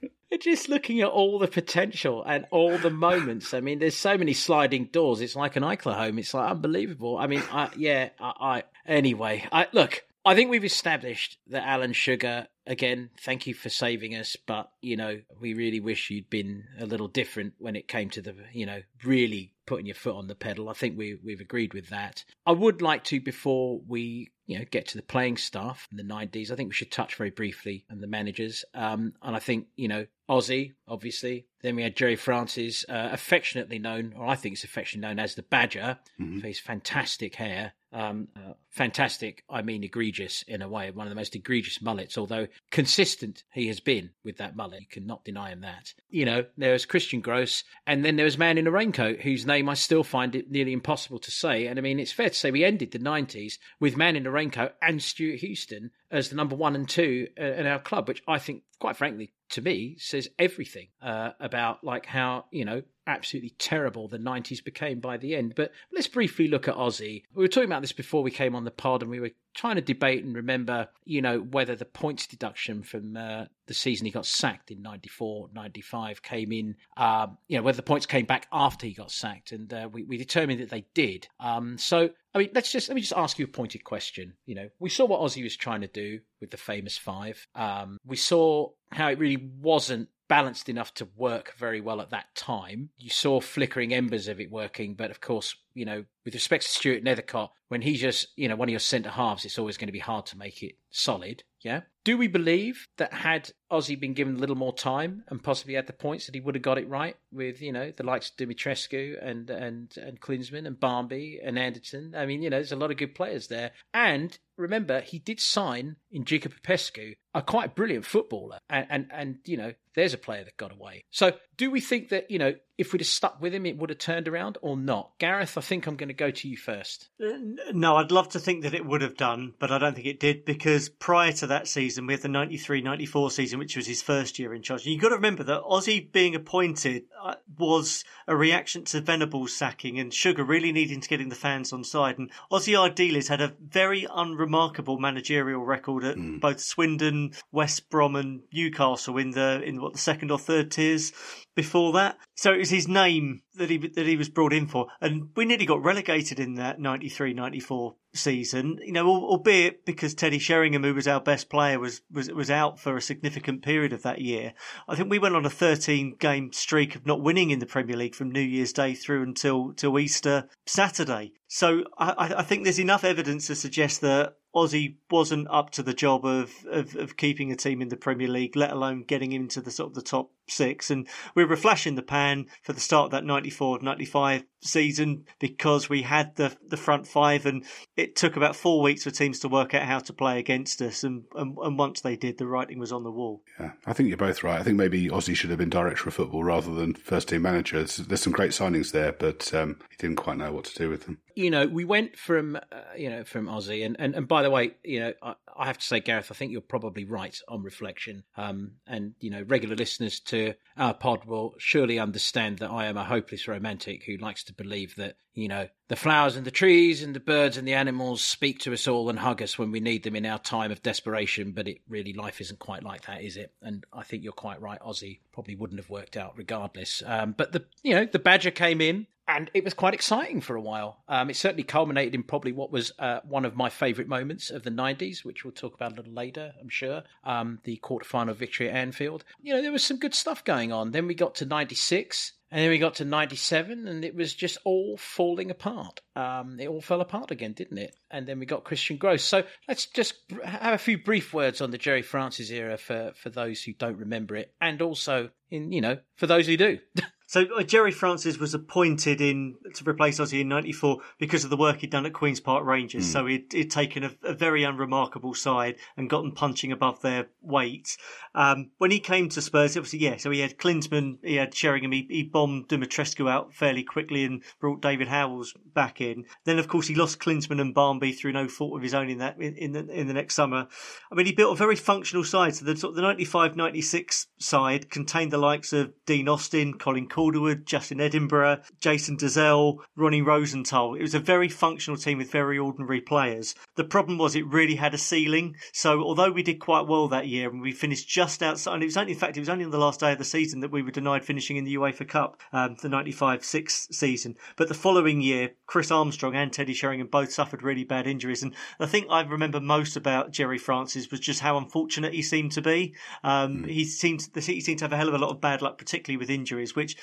just looking at all the potential and all the moments. I mean, there's so many sliding doors. It's like an Eichler home. It's like unbelievable. I mean, I, yeah, I, I anyway, I look. I think we've established that Alan Sugar again. Thank you for saving us, but you know we really wish you'd been a little different when it came to the you know really putting your foot on the pedal. I think we we've agreed with that. I would like to before we you know get to the playing staff in the nineties. I think we should touch very briefly on the managers. Um, and I think you know Ossie, obviously. Then we had Gerry Francis, uh, affectionately known, or I think it's affectionately known as the Badger, mm-hmm. for his fantastic hair. Um, uh, fantastic, I mean egregious in a way, one of the most egregious mullets, although consistent he has been with that mullet. You cannot deny him that. You know, there was Christian Gross, and then there was Man in a Raincoat, whose name I still find it nearly impossible to say. And I mean, it's fair to say we ended the 90s with Man in a Raincoat and Stewart Houston as the number one and two uh, in our club, which I think, quite frankly, to me, says everything uh, about like how you know absolutely terrible the 90s became by the end. But let's briefly look at Ossie. We were talking about this before we came on the pod, and we were trying to debate and remember, you know, whether the points deduction from uh, the season he got sacked in 94, 95 came in, um, you know, whether the points came back after he got sacked. And uh, we, we determined that they did. Um, so, I mean, let's just, let me just ask you a pointed question. You know, we saw what Ossie was trying to do with the famous five. Um, we saw how it really wasn't balanced enough to work very well at that time. You saw flickering embers of it working, but of course, you know, with respect to Stuart Nethercott, when he's just, you know, one of your centre halves, it's always going to be hard to make it solid. Yeah. Do we believe that had Ossie been given a little more time and possibly had the points that he would have got it right with, you know, the likes of Dumitrescu and and and Klinsmann and Barmby and Anderton? I mean, you know, there's a lot of good players there. And remember, he did sign in Gica Popescu, a quite brilliant footballer. And, and, and, you know, there's a player that got away. So do we think that, you know, if we'd have stuck with him, it would have turned around or not? Gareth, I think I'm going to go to you first. Uh, no, I'd love to think that it would have done, but I don't think it did because prior to that season, we had the 93 94 season, which was his first year in charge. And you've got to remember that Ossie being appointed uh, was a reaction to Venables sacking and Sugar really needing to get the fans on side. And Ossie Ardiles had a very unremarkable managerial record at mm. both Swindon, West Brom, and Newcastle in the in what the second or third tiers before that. So it was his name that he that he was brought in for, and we nearly got relegated in that 93-94 season. You know, albeit because Teddy Sheringham, who was our best player, was was was out for a significant period of that year. I think we went on a thirteen game streak of not winning in the Premier League from New Year's Day through until till Easter Saturday. So I, I think there's enough evidence to suggest that Ossie wasn't up to the job of, of, of, keeping a team in the Premier League, let alone getting into the sort of the top six. And we were a flash in the pan for the start of that 94 95 season because we had the the front five and it took about four weeks for teams to work out how to play against us and, and, and once they did the writing was on the wall. Yeah i think you're both right. I think maybe Ossie should have been director of football rather than first team manager. There's, there's some great signings there but um, he didn't quite know what to do with them. You know we went from uh, you know from ossie and, and and by the way you know I, I have to say gareth i think you're probably right on reflection. Um, and you know regular listeners to our pod will surely understand that i am a hopeless romantic who likes to believe that, you know, the flowers and the trees and the birds and the animals speak to us all and hug us when we need them in our time of desperation. But it really, life isn't quite like that, is it? And I think you're quite right. Ossie probably wouldn't have worked out regardless. Um, but the, you know, the Badger came in and it was quite exciting for a while. Um, it certainly culminated in probably what was uh, one of my favourite moments of the 90s, which we'll talk about a little later, I'm sure. Um, the quarterfinal victory at Anfield. You know, there was some good stuff going on. Then we got to 96. And then we got to 97 and it was just all falling apart. Um, it all fell apart again, didn't it? And then we got Christian Gross. So let's just have a few brief words on the Gerry Francis era for, for those who don't remember it. And also, in you know, for those who do. So uh, Gerry Francis was appointed in to replace Ossie in '94 because of the work he'd done at Queens Park Rangers. Mm. So he'd, he'd taken a, a, very unremarkable side and got them punching above their weight. Um, when he came to Spurs, obviously, yeah. So he had Klinsmann, he had Sheringham. He, he bombed Dumitrescu out fairly quickly and brought David Howells back in. Then, of course, he lost Klinsmann and Barmby through no fault of his own in that in, in the in the next summer. I mean, he built a very functional side. So the sort of the 95-96 side contained the likes of Dean Austin, Colin. Calderwood, Justin Edinburgh, Jason Dozzell, Ronnie Rosenthal. It was a very functional team with very ordinary players. The problem was it really had a ceiling. So although we did quite well that year and we finished just outside, and it was only, in fact, it was only on the last day of the season that we were denied finishing in the UEFA Cup, um, the 95-6 season. But the following year, Chris Armstrong and Teddy Sheringham both suffered really bad injuries. And the thing I remember most about Gerry Francis was just how unfortunate he seemed to be. Um, mm. He seemed he seemed to have a hell of a lot of bad luck, particularly with injuries, which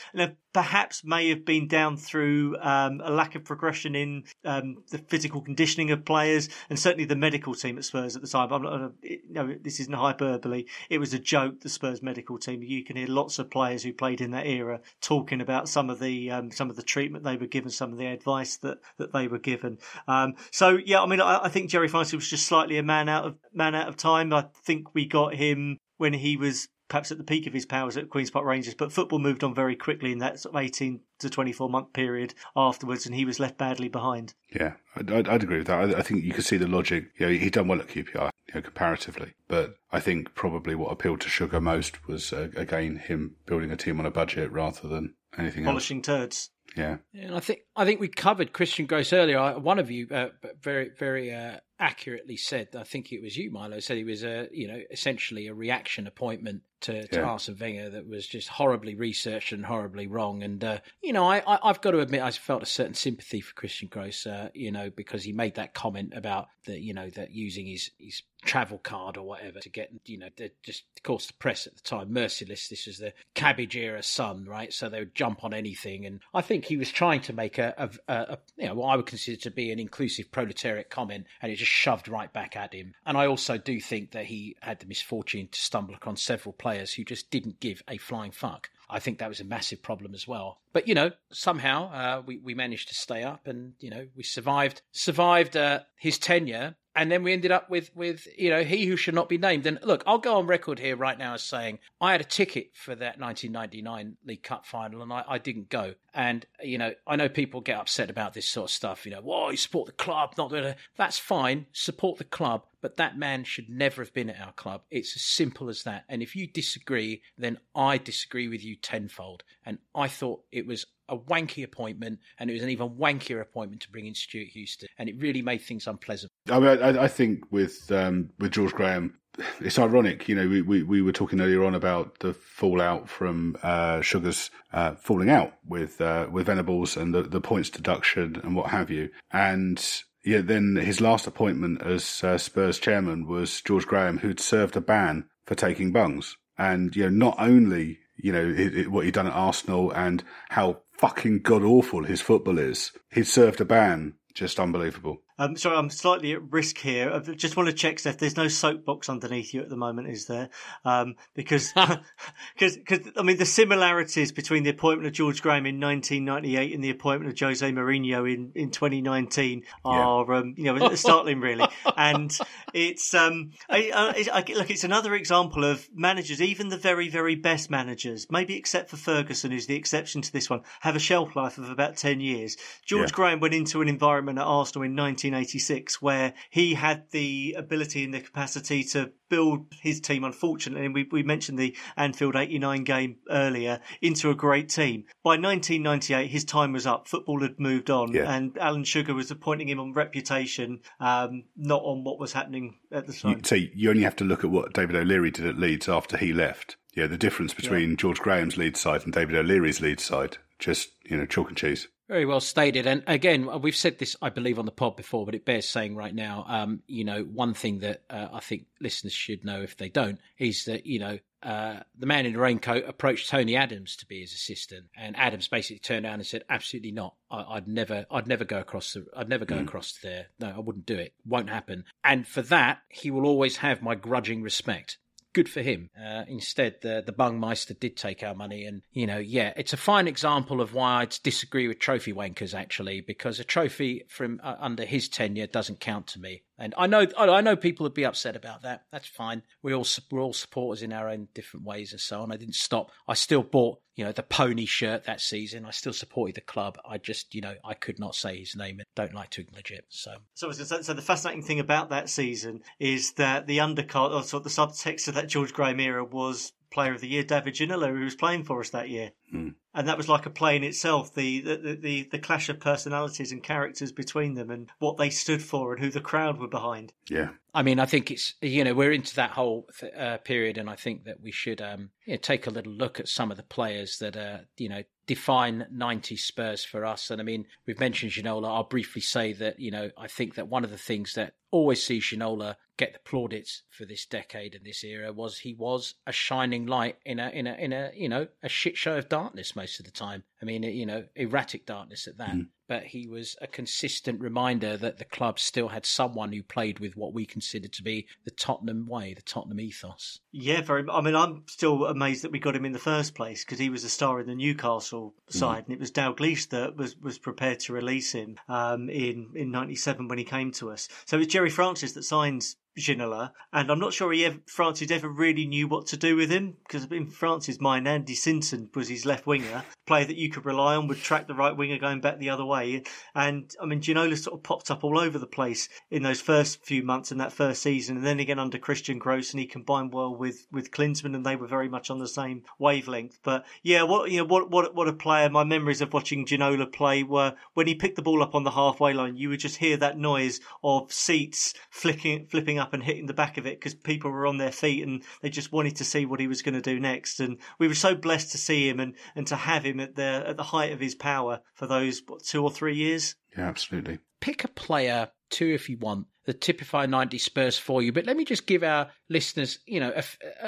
perhaps may have been down through um, a lack of progression in um, the physical conditioning of players, and certainly the medical team at Spurs at the time. I'm not, know, this isn't hyperbole. It was a joke. The Spurs medical team. You can hear lots of players who played in that era talking about some of the um, some of the treatment they were given, some of the advice that, that they were given. Um, so yeah, I mean, I, I think Gerry Francis was just slightly a man out of man out of time. I think we got him when he was perhaps at the peak of his powers at Queen's Park Rangers, but football moved on very quickly in that sort of 18 to 24 month period afterwards, and he was left badly behind. Yeah, I'd, I'd agree with that. I, I, think you could see the logic. You know, he'd done well at QPR, you know, comparatively, but I think probably what appealed to Sugar most was, uh, again, him building a team on a budget rather than anything Polishing else. Polishing turds. Yeah. And I think I think we covered Christian Gross earlier. One of you, uh, very very uh, accurately said, I think it was you, Milo, said he was a you know essentially a reaction appointment to, to yeah. Arsene Wenger that was just horribly researched and horribly wrong. And uh, you know, I, I have got to admit, I felt a certain sympathy for Christian Gross, uh, you know, because he made that comment about the you know that using his his travel card or whatever to get you know just of course the press at the time merciless this was the cabbage era sun right so they would jump on anything and i think he was trying to make a, a, a, you know what i would consider to be an inclusive proletariat comment and it just shoved right back at him and i also do think that he had the misfortune to stumble upon several players who just didn't give a flying fuck I think that was a massive problem as well. But you know, somehow uh, we we managed to stay up, and you know, we survived survived uh, his tenure and then we ended up with with you know he who should not be named. And look, I'll go on record here right now as saying I had a ticket for that 1999 League Cup final, and I, I didn't go. And you know, I know people get upset about this sort of stuff. You know, why support the club, not the. That's fine, support the club, but that man should never have been at our club. It's as simple as that. And if you disagree, then I disagree with you tenfold. And I thought it was a wanky appointment, and it was an even wankier appointment to bring in Stewart Houston, and it really made things unpleasant. I mean, I, I think with um, with George Graham, it's ironic. You know, we, we, we were talking earlier on about the fallout from uh, Sugar's uh, falling out with uh, with Venables and the, the points deduction and what have you, and yeah, then his last appointment as uh, Spurs chairman was George Graham, who'd served a ban for taking bungs. And, you know, not only, you know, it, it, what he'd done at Arsenal and how fucking god awful his football is, he'd served a ban just unbelievable. Um, sorry, I'm slightly at risk here. I just want to check, Seth. There's no soapbox underneath you at the moment, is there? Um, because, because, I mean, the similarities between the appointment of George Graham in 1998 and the appointment of Jose Mourinho in, in 2019 are, yeah. um, you know, startling, really. and it's, um, I, I, I, look, it's another example of managers, even the very, very best managers, maybe except for Ferguson, who's the exception to this one, have a shelf life of about 10 years. George yeah. Graham went into an environment at Arsenal in 19 1986, where he had the ability and the capacity to build his team, unfortunately, and we, we mentioned the Anfield 89 game earlier, into a great team. By 1998, his time was up. Football had moved on, Yeah. and Alan Sugar was appointing him on reputation, um, not on what was happening at the time. You, so you only have to look at what David O'Leary did at Leeds after he left. Yeah, the difference between George Graham's Leeds side and David O'Leary's Leeds side, just, you know, chalk and cheese. Very well stated. And again, we've said this, I believe, on the pod before, but it bears saying right now. Um, you know, one thing that uh, I think listeners should know if they don't is that, you know, uh, the man in the raincoat approached Tony Adams to be his assistant, and Adams basically turned around and said, "Absolutely not. I, I'd never, I'd never go across the, I'd never go across there. No, I wouldn't do it. Won't happen." And for that, he will always have my grudging respect good for him. Uh, instead, the the Bungmeister did take our money, and you know, yeah, it's a fine example of why I disagree with trophy wankers actually, because a trophy from uh, under his tenure doesn't count to me. And I know, I know people would be upset about that. That's fine. We all we're all supporters in our own different ways and so on. I didn't stop. I still bought, you know, the pony shirt that season. I still supported the club. I just, you know, I could not say his name and don't like to acknowledge it. So So, so, so the fascinating thing about that season is that the undercard, or sort of the subtext of that George Graham era was Player of the Year David Ginola, who was playing for us that year, Hmm. and that was like a play in itself. The the, the the the clash of personalities and characters between them, and what they stood for, and who the crowd were behind. Yeah. I mean, I think it's you know we're into that whole th- uh, period, and I think that we should um, you know, take a little look at some of the players that uh, you know define 90 Spurs for us. And I mean, we've mentioned Ginola. I'll briefly say that you know I think that one of the things that always sees Ginola get the plaudits for this decade and this era was he was a shining light in a in a in a you know a shit show of darkness most of the time. I mean, you know, erratic darkness at that. But he was a consistent reminder that the club still had someone who played with what we considered to be the Tottenham way, the Tottenham ethos. Yeah, very. I mean, I'm still amazed that we got him in the first place because he was a star in the Newcastle side, and it was Dalglish that was, was prepared to release him um, in in '97 when he came to us. So it was Gerry Francis that signs Ginola, and I'm not sure he ever, Francis ever really knew what to do with him because in Francis' mind, Andy Sinton was his left winger, player that you could rely on, would track the right winger going back the other way. And I mean, Ginola sort of popped up all over the place in those first few months in that first season, and then again under Christian Gross, and he combined well with with Klinsmann, and they were very much on the same wavelength. But yeah, what you know, what what what a player! My memories of watching Ginola play were when he picked the ball up on the halfway line, you would just hear that noise of seats flicking flipping up and hitting the back of it because people were on their feet and they just wanted to see what he was going to do next. And we were so blessed to see him and, and to have him at the at the height of his power for those what, two or three years. Yeah, absolutely. Pick a player, two if you want, that typify 90 Spurs for you. But let me just give our listeners, you know, a,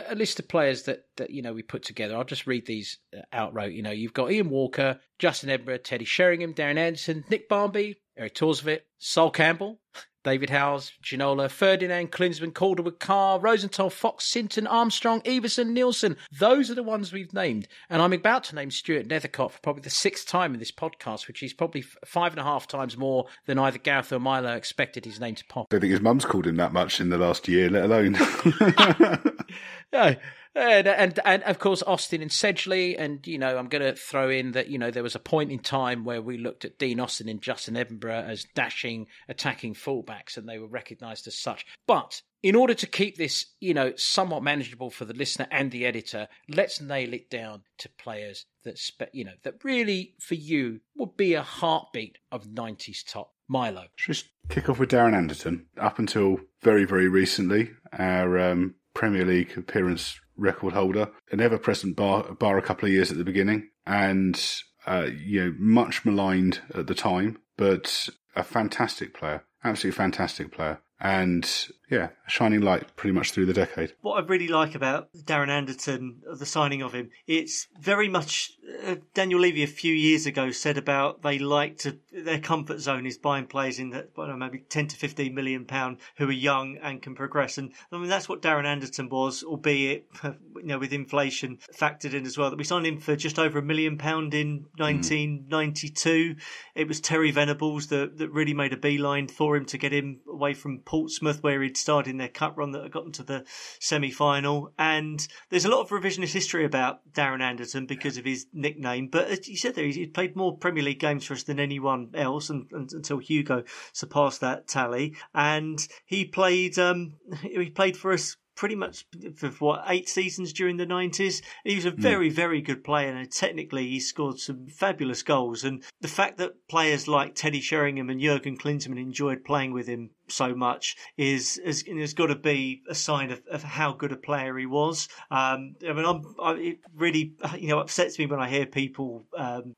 a list of players that, that, you know, we put together. I'll just read these uh, outright. You know, you've got Ian Walker, Justin Edinburgh, Teddy Sheringham, Darren Anderton, Nick Barmby, Eric Thorstvedt, Sol Campbell, David Howells, Ginola, Ferdinand, Klinsmann, Calderwood, Carr, Rosenthal, Fox, Sinton, Armstrong, Iversen, Nielsen. Those are the ones we've named. And I'm about to name Stuart Nethercott for probably the sixth time in this podcast, which is probably five and a half times more than either Gareth or Milo expected his name to pop. I don't think his mum's called him that much in the last year, let alone. Yeah. And, and and of course Austin and Sedgley, and you know I'm going to throw in that you know there was a point in time where we looked at Dean Austin and Justin Edinburgh as dashing, attacking fullbacks, and they were recognised as such. But in order to keep this you know somewhat manageable for the listener and the editor, let's nail it down to players that spe- you know that really for you would be a heartbeat of '90s top. Milo. Just kick off with Darren Anderton? Up until very, very recently, our um, Premier League appearance record holder, an ever present bar, bar a couple of years at the beginning, and uh, you know much maligned at the time, but a fantastic player, absolutely fantastic player, and yeah, a shining light pretty much through the decade. What I really like about Darren Anderton, the signing of him, it's very much uh, Daniel Levy a few years ago said about they like to their comfort zone is buying players in that know, maybe ten to fifteen million pound who are young and can progress, and I mean that's what Darren Anderton was, albeit you know with inflation factored in as well. That we signed him for just over a million pound in 1992. It was Terry Venables that that really made a beeline for him to get him away from Portsmouth, where he'd starred in their cup run that got them to the semi final. And there's a lot of revisionist history about Darren Anderton because of his nickname. But as you said there, he played more Premier League games for us than anyone else and, and, until Hugo surpassed that tally. And he played, um, he played for us pretty much for what eight seasons during the nineties. He was a hmm. very, very good player, and technically he scored some fabulous goals. And the fact that players like Teddy Sheringham and Jurgen Klinsmann enjoyed playing with him so much is is, is got to be a sign of, of how good a player he was. Um, I mean, I'm, I, it really you know upsets me when I hear people um,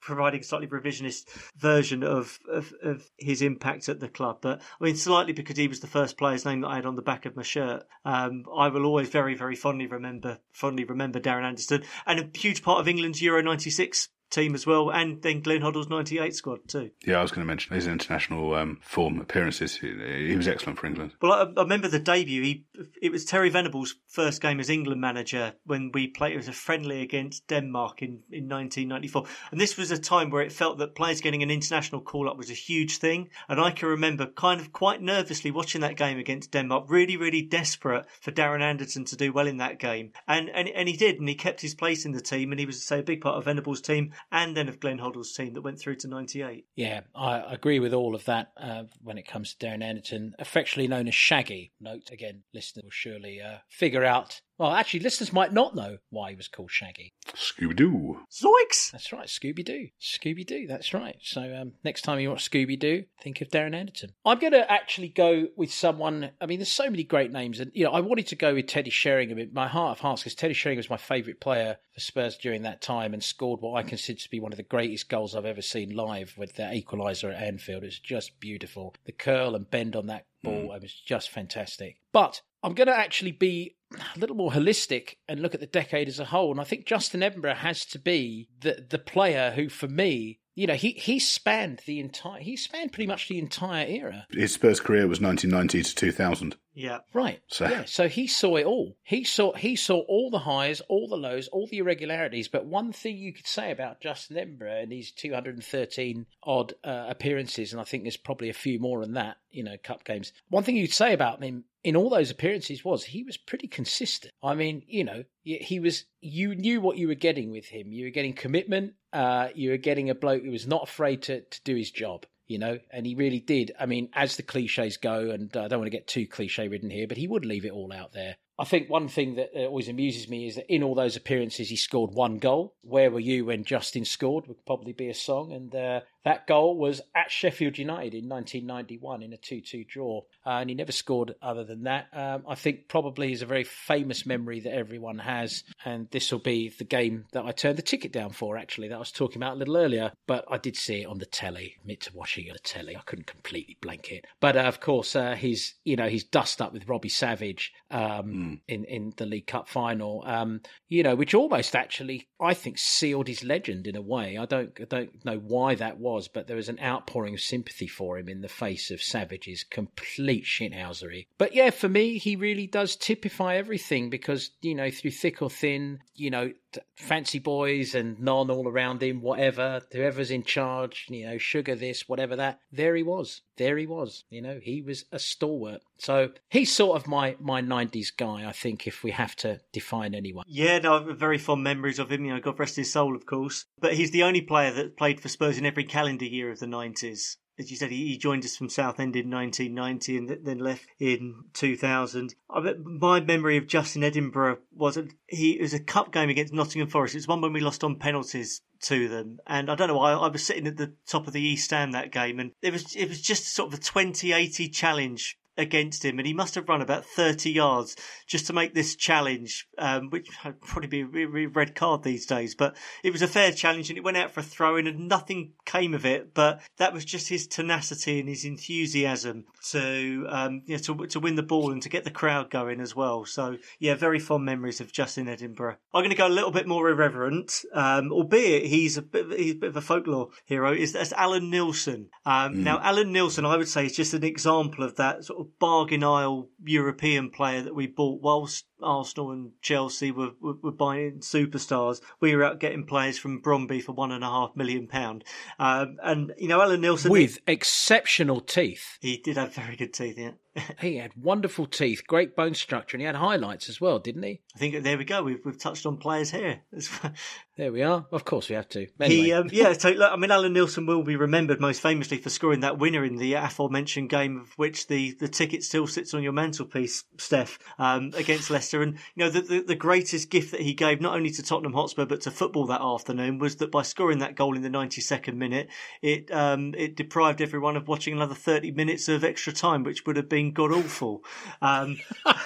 providing a slightly revisionist version of, of, of his impact at the club. But I mean, slightly because he was the first player's name that I had on the back of my shirt. Um, I will always very very fondly remember fondly remember Darren Anderton and a huge part of England's Euro '96 team as well, and then Glenn Hoddle's 98 squad too. Yeah, I was going to mention his international um, form appearances. He, he, was excellent for England. Well, I, I, remember the debut. He, it was Terry Venables' first game as England manager when we played. It was a friendly against Denmark in, in 1994. And this was a time where it felt that players getting an international call up was a huge thing. And I can remember kind of quite nervously watching that game against Denmark, really, really desperate for Darren Anderton to do well in that game. And, and, and he did, and he kept his place in the team, and he was, say, a big part of Venables' team and then of Glenn Hoddle's team that went through to 98. Yeah, I agree with all of that uh, when it comes to Darren Anderton, affectionately known as Shaggy. Note again, listeners will surely uh, figure out well, actually, listeners might not know why he was called Shaggy. Scooby Doo. Zoinks! That's right, Scooby Doo. Scooby Doo, that's right. So um, next time you watch Scooby Doo, think of Darren Anderton. I'm going to actually go with someone. I mean, there's so many great names. And, you know, I wanted to go with Teddy Sheringham in my heart of hearts because Teddy Sheringham was my favourite player for Spurs during that time and scored what I consider to be one of the greatest goals I've ever seen live with the equaliser at Anfield. It's just beautiful. The curl and bend on that ball, mm. it was just fantastic. But I'm going to actually be a little more holistic and look at the decade as a whole. And I think Justin Edinburgh has to be the the player who, for me, you know, he he spanned the entire he spanned pretty much the entire era. His Spurs career was 1990 to 2000. Yeah. Right. So yeah. So he saw it all. He saw he saw all the highs, all the lows, all the irregularities. But one thing you could say about Justin Edinburgh and his 213 odd uh, appearances, and I think there's probably a few more than that. You know, cup games. One thing you'd say about him in all those appearances was he was pretty consistent. I mean, you know, he was. You knew what you were getting with him. You were getting commitment. Uh, you were getting a bloke who was not afraid to to do his job you know, and he really did. I mean, as the cliches go, and I don't want to get too cliche ridden here, but he would leave it all out there. I think one thing that always amuses me is that in all those appearances, he scored one goal. Where were you when Justin scored? Would probably be a song. And uh, that goal was at Sheffield United in 1991 in a 2 2 draw. Uh, and he never scored other than that. Um, I think probably is a very famous memory that everyone has. And this will be the game that I turned the ticket down for, actually, that I was talking about a little earlier. But I did see it on the telly, admit to watching it on the telly. I couldn't completely blank it. But uh, of course, uh, his, you know, he's dust up with Robbie Savage um, mm. in, in the League Cup final, um, you know, which almost actually, I think, sealed his legend in a way. I don't, I don't know why that was was, but there was an outpouring of sympathy for him in the face of Savage's complete shithousery. But yeah, for me, he really does typify everything because, you know, through thick or thin, you know, fancy boys and non all around him, whatever, whoever's in charge, you know, sugar this, whatever that, there he was. There he was. You know, he was a stalwart. So he's sort of my, my 90s guy, I think, if we have to define anyone. Yeah, no, very fond memories of him. You know, God rest his soul, of course. But he's the only player that played for Spurs in every calendar year of the 90s as you said, he, joined us from Southend in 1990 and then left in 2000. I my memory of Justin Edinburgh was a, he was a cup game against Nottingham Forest. It was one when we lost on penalties to them, and I don't know why I, I was sitting at the top of the East Stand that game, and it was it was just sort of a 2080 challenge against him, and he must have run about 30 yards just to make this challenge, um, which would probably be a red card these days. But it was a fair challenge, and it went out for a throw in, and nothing came of it. But that was just his tenacity and his enthusiasm to um, you know, to to win the ball and to get the crowd going as well. So yeah, very fond memories of Justin Edinburgh. I'm going to go a little bit more irreverent, um, albeit he's a bit he's a bit of a folklore hero. Is that's Allan Nielsen. Um, mm. Now Allan Nielsen, I would say, is just an example of that sort of bargain aisle European player that we bought whilst Arsenal and Chelsea were, were, were, buying superstars. We were out getting players from Brøndby for one and a half million pound. Um, and you know, Allan Nielsen with exceptional teeth. He did have very good teeth. Yeah. He had wonderful teeth, great bone structure, and he had highlights as well, didn't he? I think there we go. We've we've touched on players here. there we are. Of course, we have to. Anyway. He, um, yeah. So look, I mean, Allan Nielsen will be remembered most famously for scoring that winner in the aforementioned game, of which the the ticket still sits on your mantelpiece, Steff, um, against Leicester. And you know, the, the the greatest gift that he gave not only to Tottenham Hotspur but to football that afternoon was that by scoring that goal in the 92nd minute, it um, it deprived everyone of watching another 30 minutes of extra time, which would have been god awful. Um,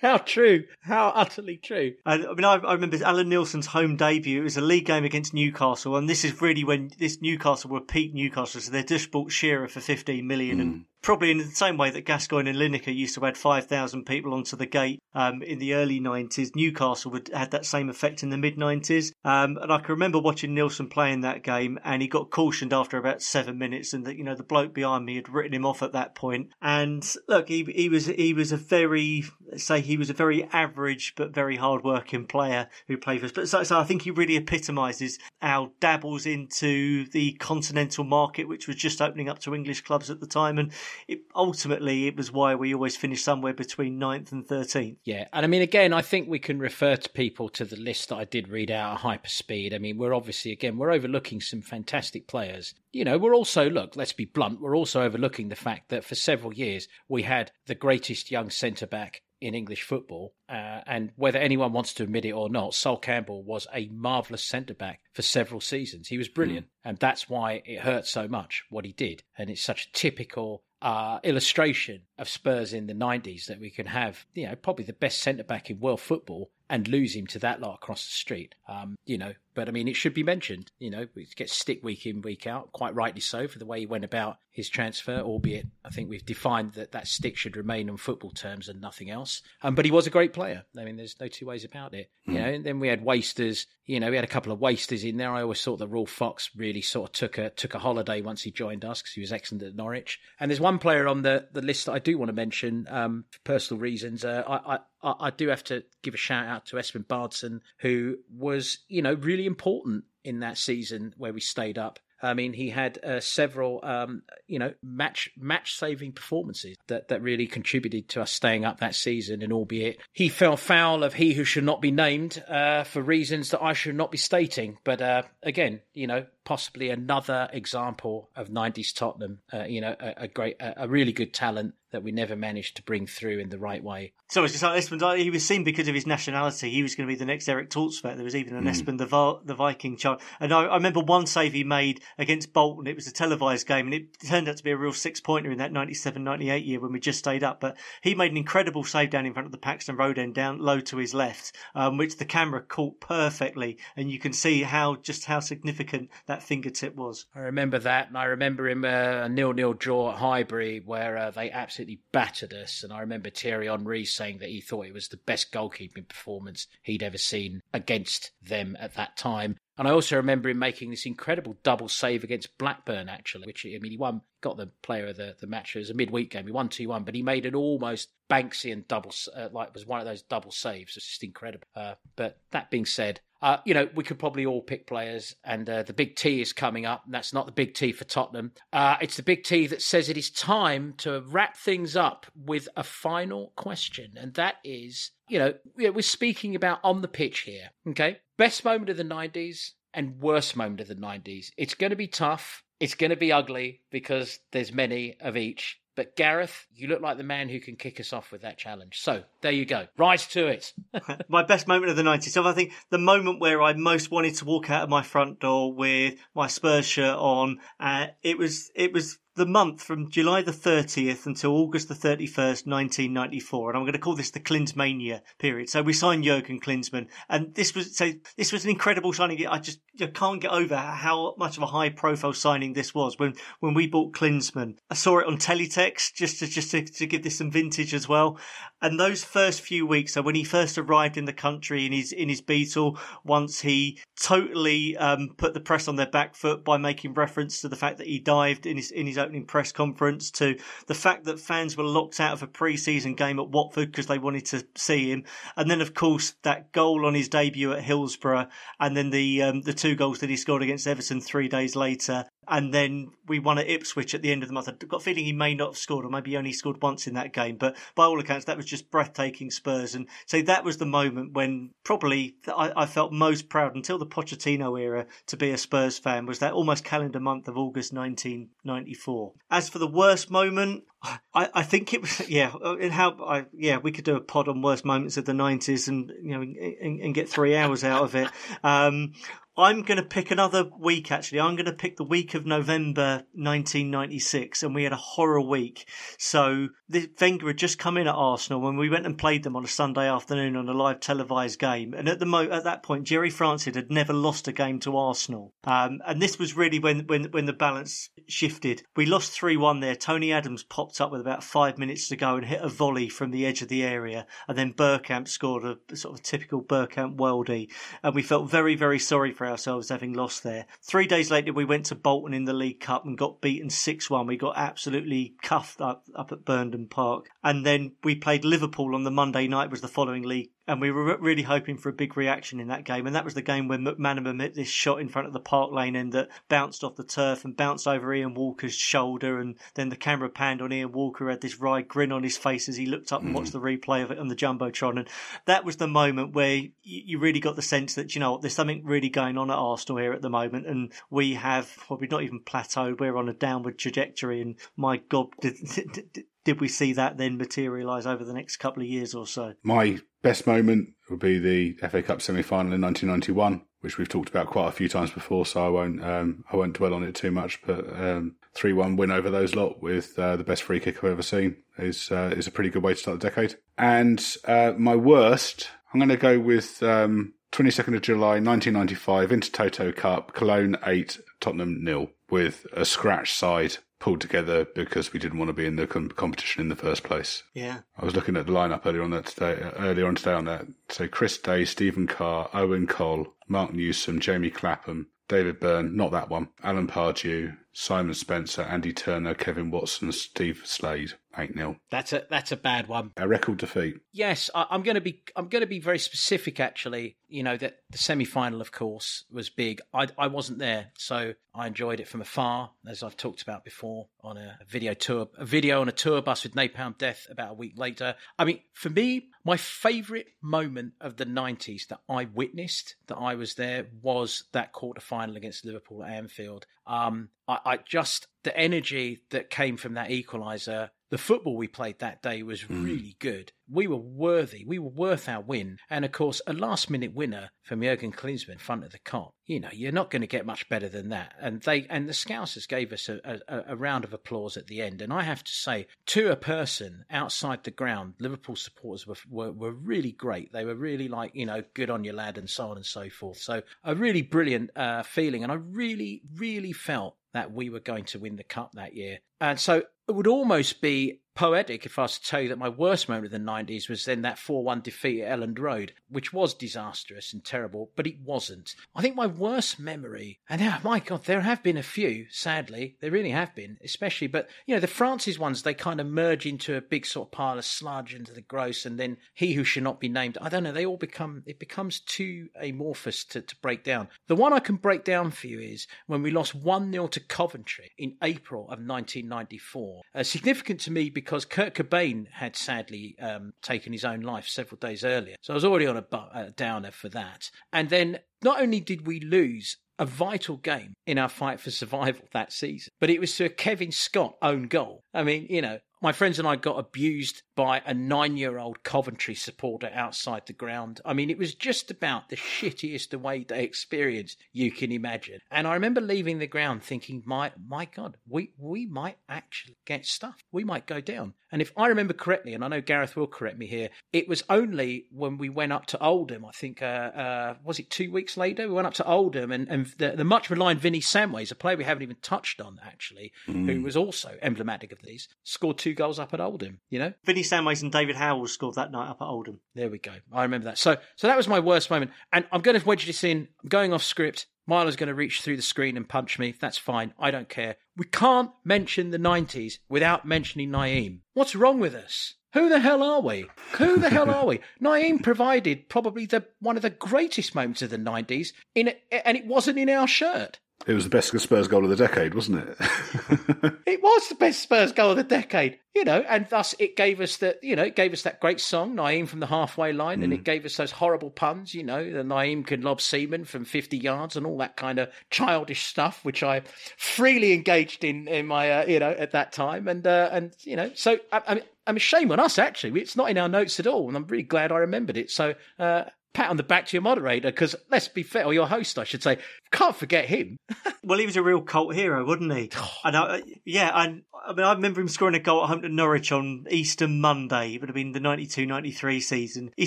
How true. How utterly true. I, I mean, I, I, remember Allan Nielsen's home debut. It was a league game against Newcastle, and this is really when this Newcastle were peak Newcastle. So they just bought Shearer for 15 million mm. and probably in the same way that Gascoigne and Lineker used to add 5,000 people onto the gate um, in the early 90s, Newcastle would had that same effect in the mid 90s. Um, and I can remember watching Nielsen play in that game, and he got cautioned after about seven minutes, and that you know the bloke behind me had written him off at that point. And look, he he was he was a very say he was a very average but very hard working player who played for us. But so, so I think he really epitomises our dabbles into the continental market, which was just opening up to English clubs at the time, and it, ultimately it was why we always finished somewhere between 9th and 13th. Yeah, and I mean, again, I think we can refer to people to the list that I did read out at hyperspeed. I mean, we're obviously, again, we're overlooking some fantastic players. You know, we're also, look, let's be blunt, we're also overlooking the fact that for several years we had the greatest young centre back in English football. Uh, and whether anyone wants to admit it or not, Sol Campbell was a marvellous centre back for several seasons. He was brilliant. Mm. And that's why it hurt so much what he did. And it's such a typical uh, illustration of Spurs in the 90s that we can have, you know, probably the best centre back in world football and lose him to that lot across the street. Um, you know, but I mean, it should be mentioned, you know, we get stick week in, week out, quite rightly so for the way he went about his transfer, albeit I think we've defined that that stick should remain on football terms and nothing else. Um, but he was a great player. I mean, there's no two ways about it. You hmm. know, and then we had wasters, you know, we had a couple of wasters in there. I always thought that Ruel Fox really sort of took a, took a holiday once he joined us because he was excellent at Norwich. And there's one player on the, the list that I do want to mention, um, for personal reasons. Uh, I, I I, do have to give a shout out to Espen Baardsen, who was, you know, really important in that season where we stayed up. I mean, he had uh, several, um, you know, match match saving performances that, that really contributed to us staying up that season. And albeit he fell foul of he who should not be named uh, for reasons that I should not be stating. But uh, again, you know, possibly another example of 90s Tottenham. Uh, you know, a, a great, a, a really good talent that we never managed to bring through in the right way. So it's just like Espen, he was seen because of his nationality. He was going to be the next Eric Thorstvedt. There was even an mm. Espen the, Va- the Viking child. And I, I, remember one save he made against Bolton. It was a televised game and it turned out to be a real six pointer in that 97 98 year when we just stayed up. But he made an incredible save down in front of the Paxton Road end, down low to his left, um, which the camera caught perfectly. And you can see how just how significant that fingertip was. I remember that. And I remember him uh, a nil nil draw at Highbury where uh, they absolutely absolutely battered us. And I remember Thierry Henry saying that he thought it was the best goalkeeping performance he'd ever seen against them at that time. And I also remember him making this incredible double save against Blackburn, actually, which, I mean, he won, got the player of the, the match. It was a midweek game. He won 2 1, but he made an almost Banksian double, uh, like, was one of those double saves. It's just incredible. Uh, but that being said, uh, you know, we could probably all pick players, and uh, the big T is coming up. And that's not the big T for Tottenham. Uh, it's the big T that says it is time to wrap things up with a final question, and that is, you know, we're speaking about on the pitch here. Okay, best moment of the '90s and worst moment of the '90s. It's going to be tough. It's going to be ugly because there's many of each. But Gareth, you look like the man who can kick us off with that challenge. So there you go. Rise to it. my best moment of the 90s. So I think the moment where I most wanted to walk out of my front door with my Spurs shirt on, uh, it was, it was the month from July the 30th until August the 31st, 1994. And I'm going to call this the Klinsmania period. So we signed Jurgen Klinsmann and this was, so this was an incredible signing. I just I can't get over how much of a high profile signing this was when, when we bought Klinsmann. I saw it on teletext just to, just to, to give this some vintage as well. And those first few weeks, so when he first arrived in the country in his, in his Beetle, once he totally, um, put the press on their back foot by making reference to the fact that he dived in his, in his opening press conference to the fact that fans were locked out of a pre-season game at Watford because they wanted to see him, and then of course that goal on his debut at Hillsborough, and then the um, the two goals that he scored against Everton three days later. And then we won at Ipswich at the end of the month. I've got a feeling he may not have scored, or maybe he only scored once in that game. But by all accounts, that was just breathtaking Spurs. And so that was the moment when probably I, I felt most proud until the Pochettino era to be a Spurs fan was that almost calendar month of August 1994. As for the worst moment, I, I think it was yeah. In how I yeah we could do a pod on worst moments of the nineties and you know and, and, get three hours out of it. Um, I'm going to pick another week, actually. I'm going to pick the week of November 1996, and we had a horror week. So, the, Wenger had just come in at Arsenal when we went and played them on a Sunday afternoon on a live televised game. And at the mo- at that point, Gerry Francis had never lost a game to Arsenal. Um, and this was really when, when, when the balance shifted. We lost 3 1 there. Tony Adams popped up with about five minutes to go and hit a volley from the edge of the area. And then Bergkamp scored a sort of typical Bergkamp worldie. And we felt very, very sorry for ourselves having lost there. Three days later, we went to Bolton in the League Cup and got beaten 6 1. We got absolutely cuffed up, up at Park. And then we played Liverpool on the Monday night, was the following league and we were really hoping for a big reaction in that game. And that was the game when McManaman hit this shot in front of the Park Lane end that bounced off the turf and bounced over Ian Walker's shoulder. And then the camera panned on Ian Walker, had this wry grin on his face as he looked up and watched mm. the replay of it on the Jumbotron. And that was the moment where you really got the sense that, you know, there's something really going on at Arsenal here at the moment. And we have probably not even plateaued, we're on a downward trajectory. And my God, did, did, did we see that then materialise over the next couple of years or so? My best moment would be the FA Cup semi final in 1991, which we've talked about quite a few times before, so I won't um, I won't dwell on it too much. But um, three one win over those lot with uh, the best free kick I've ever seen is uh, is a pretty good way to start the decade. And uh, my worst, I'm going to go with. Um, 22nd of July 1995 Intertoto Cup Cologne 8 Tottenham nil with a scratch side pulled together because we didn't want to be in the com- competition in the first place. Yeah. I was looking at the lineup earlier on that today, uh, earlier on today on that. So Chris Day, Stephen Carr, Owen Cole, Mark Newsom, Jamie Clapham, David Byrne, not that one, Alan Pardew, Simon Spencer, Andy Turner, Kevin Watson, Steve Slade, eight 0 That's a that's a bad one. A record defeat. Yes, I, am going to be I'm going to be very specific. Actually, you know that the semi final, of course, was big. I I wasn't there, so I enjoyed it from afar, as I've talked about before on a video tour, a video on a tour bus with Napalm Death about a week later. I mean, for me, my favourite moment of the 90s that I witnessed, that I was there, was that quarter final against Liverpool at Anfield. Um, I, I just the energy that came from that equaliser the football we played that day was mm. really good. We were worthy. We were worth our win. And of course, a last minute winner from Jurgen Klinsmann in front of the Kop. You know, you're not going to get much better than that. And they and the Scousers gave us a, a, a round of applause at the end. And I have to say, to a person outside the ground, Liverpool supporters were, were, were really great. They were really like, you know, good on your lad and so on and so forth. So a really brilliant uh, feeling. And I really, really felt that we were going to win the cup that year. And so it would almost be poetic if I was to tell you that my worst moment of the 90s was then that 4 1 defeat at Elland Road, which was disastrous and terrible, but it wasn't. I think my worst memory, and oh my God, there have been a few, sadly, there really have been, especially, but you know, the Francis ones, they kind of merge into a big sort of pile of sludge into the gross, and then he who should not be named, I don't know, they all become, it becomes too amorphous to, to break down. The one I can break down for you is when we lost 1 0 to Coventry in April of 1994. Uh, significant to me because Kurt Cobain had sadly um, taken his own life several days earlier. So I was already on a, a downer for that. And then not only did we lose a vital game in our fight for survival that season. But it was to a Kevin Scott own goal. I mean, you know, my friends and I got abused by a nine year old Coventry supporter outside the ground. I mean, it was just about the shittiest away day experience you can imagine. And I remember leaving the ground thinking, my, my God, we, we might actually get stuff. We might go down. And if I remember correctly, and I know Gareth will correct me here, it was only when we went up to Oldham, I think, uh, uh, was it two weeks later? We went up to Oldham and, and the, the much maligned Vinnie Samways, a player we haven't even touched on actually, mm. who was also emblematic of these, scored two goals up at Oldham, you know? Vinnie Samways and David Howells scored that night up at Oldham. There we go. I remember that. So, so that was my worst moment. And I'm going to wedge this in. I'm going off script. Milo's going to reach through the screen and punch me. That's fine. I don't care. We can't mention the 90s without mentioning Nayim. What's wrong with us? Who the hell are we? Who the hell are we? Nayim provided probably the one of the greatest moments of the 90s in and it wasn't in our shirt. It was the best Spurs goal of the decade, wasn't it? it was the best Spurs goal of the decade, you know, and thus it gave us that, you know, it gave us that great song, Nayim from the halfway line, mm. and it mm. gave us those horrible puns, you know, the Nayim can lob Seaman from 50 yards and all that kind of childish stuff, which I freely engaged in, in my, uh, you know, at that time. And, uh, and, you know, so I, I mean, I mean, shame on us, actually. It's not in our notes at all, and I'm really glad I remembered it. So, uh, pat on the back to your moderator because let's be fair, or your host, I should say, can't forget him. well, he was a real cult hero, wasn't he? and I, yeah, and I mean, I remember him scoring a goal at home to Norwich on Easter Monday. It would have been the 92-93 season. He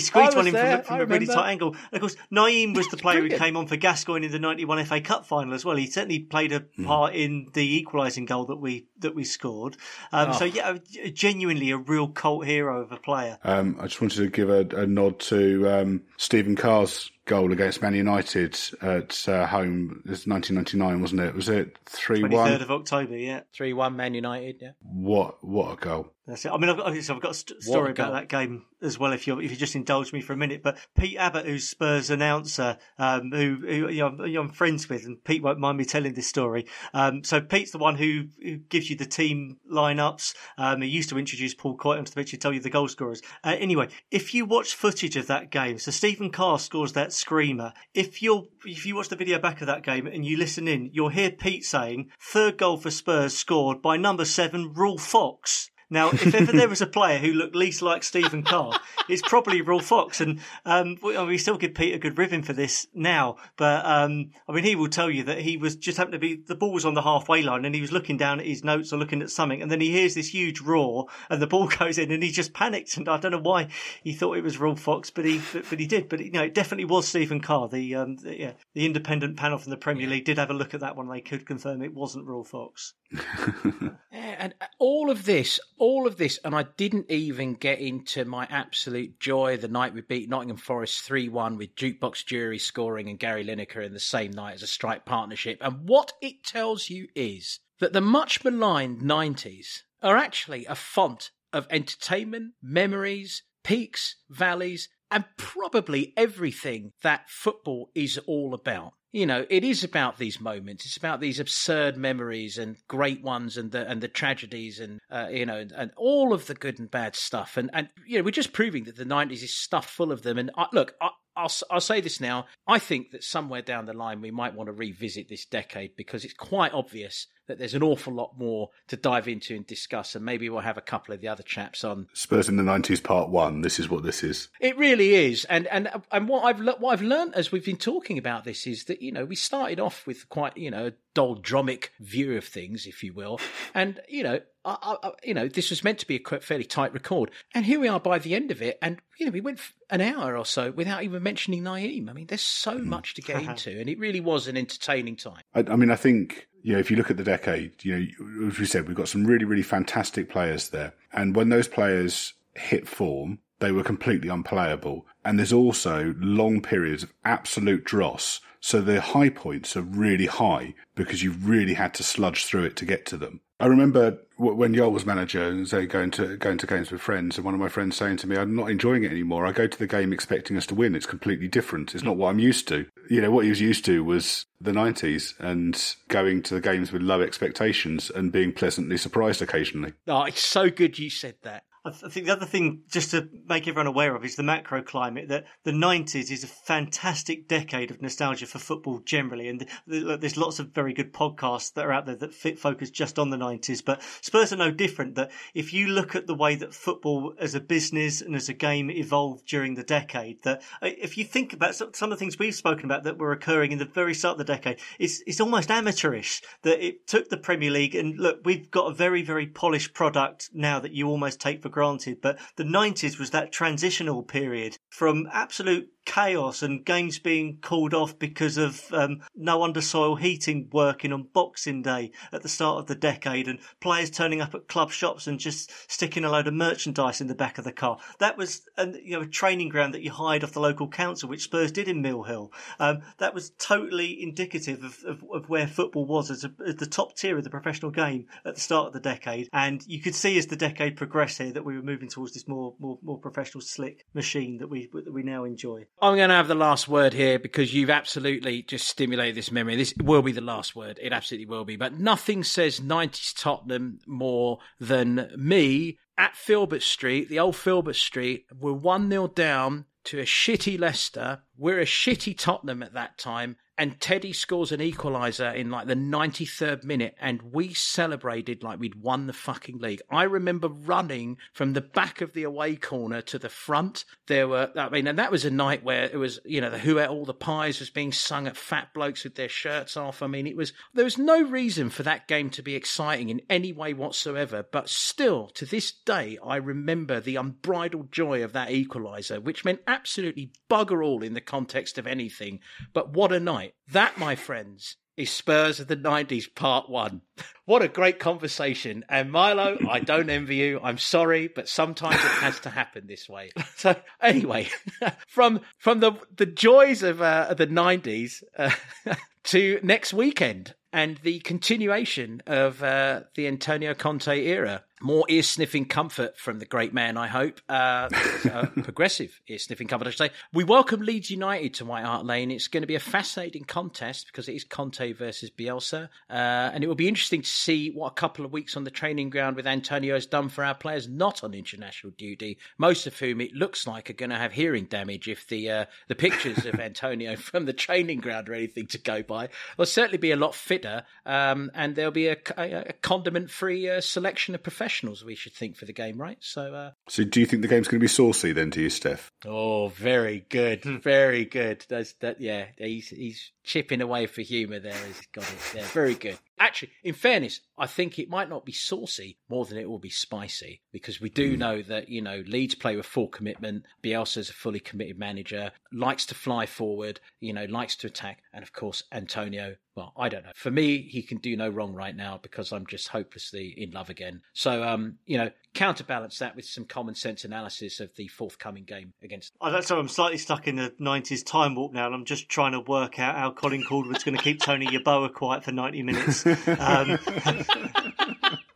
squeezed one in from, from a really tight angle. And of course, Nayim was the player who came on for Gascoigne in the 91 FA Cup final as well. He certainly played a hmm. part mm. in the equalising goal that we that we scored. Um, oh. So yeah, genuinely a real cult hero of a player. Um, I just wanted to give a, a nod to um, Stephen Carr's goal against Man United at uh, home. It's 1999, wasn't it? Was it three one? 23rd of October, yeah. Three one Man United, yeah. What what a goal! That's it. I mean, I've got, I've got a st- story about that game as well. If you if you just indulge me for a minute, but Pete Abbott, who's Spurs announcer, um, who, who you know, I'm friends with, and Pete won't mind me telling this story. Um, so Pete's the one who, who gives you the team lineups. Um, he used to introduce Paul Coyte onto the pitch and tell you the goal scorers. Uh, anyway, if you watch footage of that game, so Stephen Carr scores that screamer. If you if you watch the video back of that game and you listen in, you'll hear Pete saying third goal for Spurs scored by number seven, Ruel Fox. Now, if ever there was a player who looked least like Stephen Carr, it's probably Ruel Fox. And um, we, we, still give Pete a good ribbon for this now. But um, I mean, he will tell you that he was just happened to be the ball was on the halfway line, and he was looking down at his notes or looking at something, and then he hears this huge roar, and the ball goes in, and he just panicked. And I don't know why he thought it was Ruel Fox, but he but, but he did. But you know, it definitely was Stephen Carr. The, um, the yeah, the independent panel from the Premier League did have a look at that one. They could confirm it wasn't Ruel Fox. and uh, all of this all of this, and I didn't even get into my absolute joy the night we beat Nottingham Forest 3 1 with Jukebox Durie scoring and Gary Lineker in the same night as a strike partnership. And what it tells you is that the much maligned 90s are actually a font of entertainment, memories, peaks, valleys, and probably everything that football is all about you know, it is about these moments. It's about these absurd memories and great ones, and the and the tragedies, and uh, you know, and, and, all of the good and bad stuff. And and you know, we're just proving that the '90s is stuffed full of them. And I, look, I, I'll, I'll say this now. I think that somewhere down the line we might want to revisit this decade because it's quite obvious that there's an awful lot more to dive into and discuss, and maybe we'll have a couple of the other chaps on Spurs in the '90s Part One. This is what this is. It really is, and and and what I've what I've learned as we've been talking about this is that you know we started off with quite you know doldromic view of things, if you will. And, you know, I, I, you know, this was meant to be a fairly tight record. And here we are by the end of it. And, you know, we went an hour or so without even mentioning Nayim. I mean, there's so mm. much to get into. And it really was an entertaining time. I, I mean, I think, you know, if you look at the decade, you know, as we said, we've got some really, really fantastic players there. And when those players hit form, they were completely unplayable. And there's also long periods of absolute dross so the high points are really high because you've really had to sludge through it to get to them. I remember when Jol was manager and going to going to games with friends, and one of my friends saying to me, "I'm not enjoying it anymore. I go to the game expecting us to win. It's completely different. It's not what I'm used to." You know, what he was used to was the '90s and going to the games with low expectations and being pleasantly surprised occasionally. Oh, it's so good you said that. I, think the other thing, just to make everyone aware of, is the macro climate. That the '90s is a fantastic decade of nostalgia for football generally, and there's lots of very good podcasts that are out there that fit focus just on the '90s. But Spurs are no different. That if you look at the way that football as a business and as a game evolved during the decade, that uh, if you think about some of the things we've spoken about that were occurring in the very start of the decade, it's it's almost amateurish. That it took the Premier League, and look, we've got a very very polished product now that you almost take for granted, but the 90s was that transitional period from absolute chaos and games being called off because of um, no undersoil heating working on Boxing Day at the start of the decade and players turning up at club shops and just sticking a load of merchandise in the back of the car. That was a, you know, a training ground that you hired off the local council, which Spurs did in Mill Hill. Um, that was totally indicative of, of, of where football was as, a, as, the top tier of the professional game at the start of the decade. And you could see as the decade progressed here that we were moving towards this more, more, more professional slick machine that we, that we now enjoy. I'm going to have the last word here because you've absolutely just stimulated this memory. This will be the last word. It absolutely will be. But nothing says 90s Tottenham more than me at Filbert Street, the old Filbert Street. We're 1 0 down to a shitty Leicester. We're a shitty Tottenham at that time and Teddy scores an equaliser in like the 93rd minute, and we celebrated like we'd won the fucking league. I remember running from the back of the away corner to the front. There were, I mean, and that was a night where it was, you know, the Who Ate All the Pies was being sung at fat blokes with their shirts off. I mean, it was, there was no reason for that game to be exciting in any way whatsoever, but still, to this day, I remember the unbridled joy of that equaliser, which meant absolutely bugger all in the context of anything. But what a night. That, my friends, is Spurs of the 90s Part 1. What a great conversation. And Milo, I don't envy you. I'm sorry, but sometimes it has to happen this way. So anyway, from from the the joys of uh, the 90s uh, to next weekend and the continuation of uh, the Antonio Conte era more ear sniffing comfort from the great man, I hope. Uh, uh, progressive ear sniffing comfort, I should say. We welcome Leeds United to White Hart Lane. It's going to be a fascinating contest because it is Conte versus Bielsa. Uh, and it will be interesting to see what a couple of weeks on the training ground with Antonio has done for our players not on international duty, most of whom it looks like are going to have hearing damage if the uh, the pictures of Antonio from the training ground are anything to go by. They'll certainly be a lot fitter, um, and there'll be a, a, a condiment free uh, selection of professionals professionals we should think for the game, right? So, uh, so do you think the game's going to be saucy then? To you, Steff? Oh, very good, hmm. very good. That's that. Yeah, he's he's chipping away for humour there. He's got it. Yeah, very good. Actually, in fairness, I think it might not be saucy more than it will be spicy because we do mm. know that, you know, Leeds play with full commitment. Bielsa's a fully committed manager, likes to fly forward, you know, likes to attack. And of course, Antonio, well, I don't know. For me, he can do no wrong right now because I'm just hopelessly in love again. So, um, you know, counterbalance that with some common sense analysis of the forthcoming game against. I don't, so I'm slightly stuck in the 90s time warp now, and I'm just trying to work out how Colin Calderwood's going to keep Tony Yeboah quiet for 90 minutes. Um,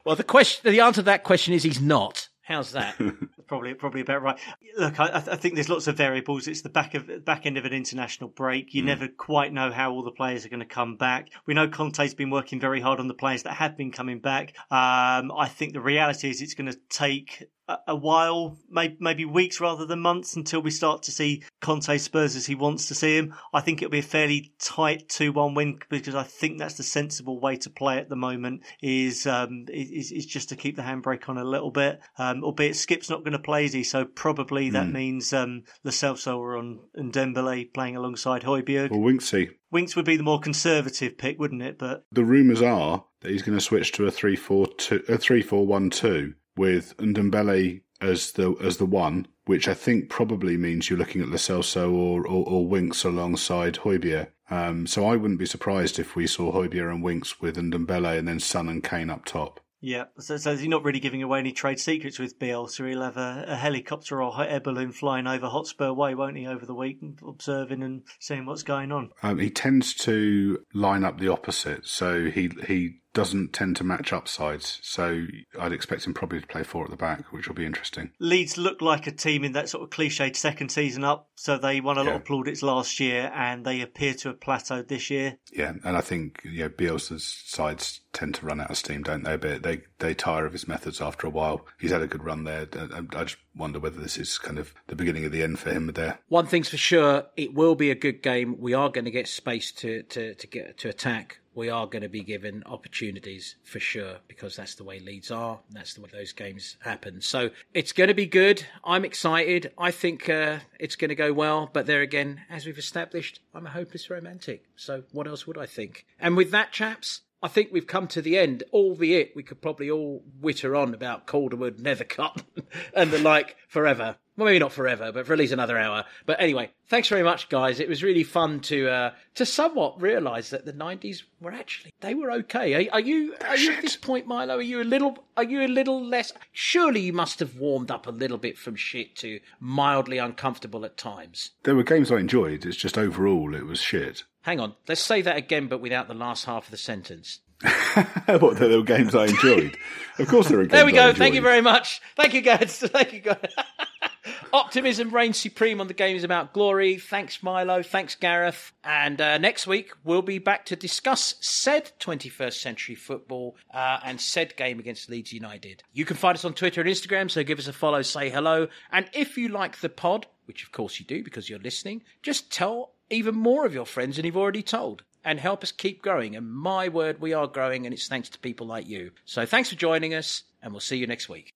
well, the question, the answer to that question is he's not. How's that? probably, probably about right. Look, I, I, think there's lots of variables. It's the back of back end of an international break. You mm. never quite know how all the players are going to come back. We know Conte's been working very hard on the players that have been coming back. Um, I think the reality is it's going to take a while, maybe weeks rather than months until we start to see Conte Spurs as he wants to see him. I think it'll be a fairly tight 2-1 win because I think that's the sensible way to play at the moment is, um, is, is just to keep the handbrake on a little bit. Um, albeit Skip's not going to play, is he? So probably that mm. means, um, Celso or on, and Ndombele playing alongside Højbjerg. Or Winksy. Winks would be the more conservative pick, wouldn't it? But the rumours are that he's going to switch to a 3-4-2, a 3-4-1-2 with Ndombele as the as the one, which I think probably means you're looking at Lo Celso or, or, or Winks alongside Højbjerg. Um, so I wouldn't be surprised if we saw Højbjerg and Winks with Ndombele and then Son and Kane up top. Yeah, so, so he's not really giving away any trade secrets with Bielsa. He'll have a, a helicopter or air balloon flying over Hotspur Way, won't he, over the week, observing and seeing what's going on. Um, he tends to line up the opposite, so he he doesn't tend to match up sides. So I'd expect him probably to play four at the back, which will be interesting. Leeds look like a team in that sort of cliched second season up. So they won a lot yeah. of plaudits last year and they appear to have plateaued this year. Yeah, and I think you know, Bielsa's sides tend to run out of steam, don't they? But they, they tire of his methods after a while. He's had a good run there. Uh, um, I just wonder whether this is kind of the beginning of the end for him there. One thing's for sure, it will be a good game. We are going to get space to, to, to get to attack we are going to be given opportunities for sure because that's the way Leeds are. That's the way those games happen. So it's going to be good. I'm excited. I think uh, it's going to go well. But there again, as we've established, I'm a hopeless romantic. So what else would I think? And with that, chaps, I think we've come to the end, albeit we could probably all witter on about Calderwood, Nethercott, and the like forever well, maybe not forever, but for at least another hour. But anyway, thanks very much, guys. It was really fun to uh, to somewhat realise that the '90s were actually they were okay. Are, are you are you at this point, Milo? Are you a little are you a little less? Surely you must have warmed up a little bit from shit to mildly uncomfortable at times. There were games I enjoyed. It's just overall it was shit. Hang on, let's say that again, but without the last half of the sentence. what, they were games I enjoyed. Of course, there are games There we go. Thank you very much. Thank you, guys. Thank you, guys. Optimism reigns supreme on the games about glory. Thanks, Milo. Thanks, Gareth. And uh, next week, we'll be back to discuss said 21st century football uh, and said game against Leeds United. You can find us on Twitter and Instagram, so give us a follow, say hello. And if you like the pod, which of course you do because you're listening, just tell even more of your friends than you've already told and help us keep growing. And my word, we are growing, and it's thanks to people like you. So thanks for joining us, and we'll see you next week.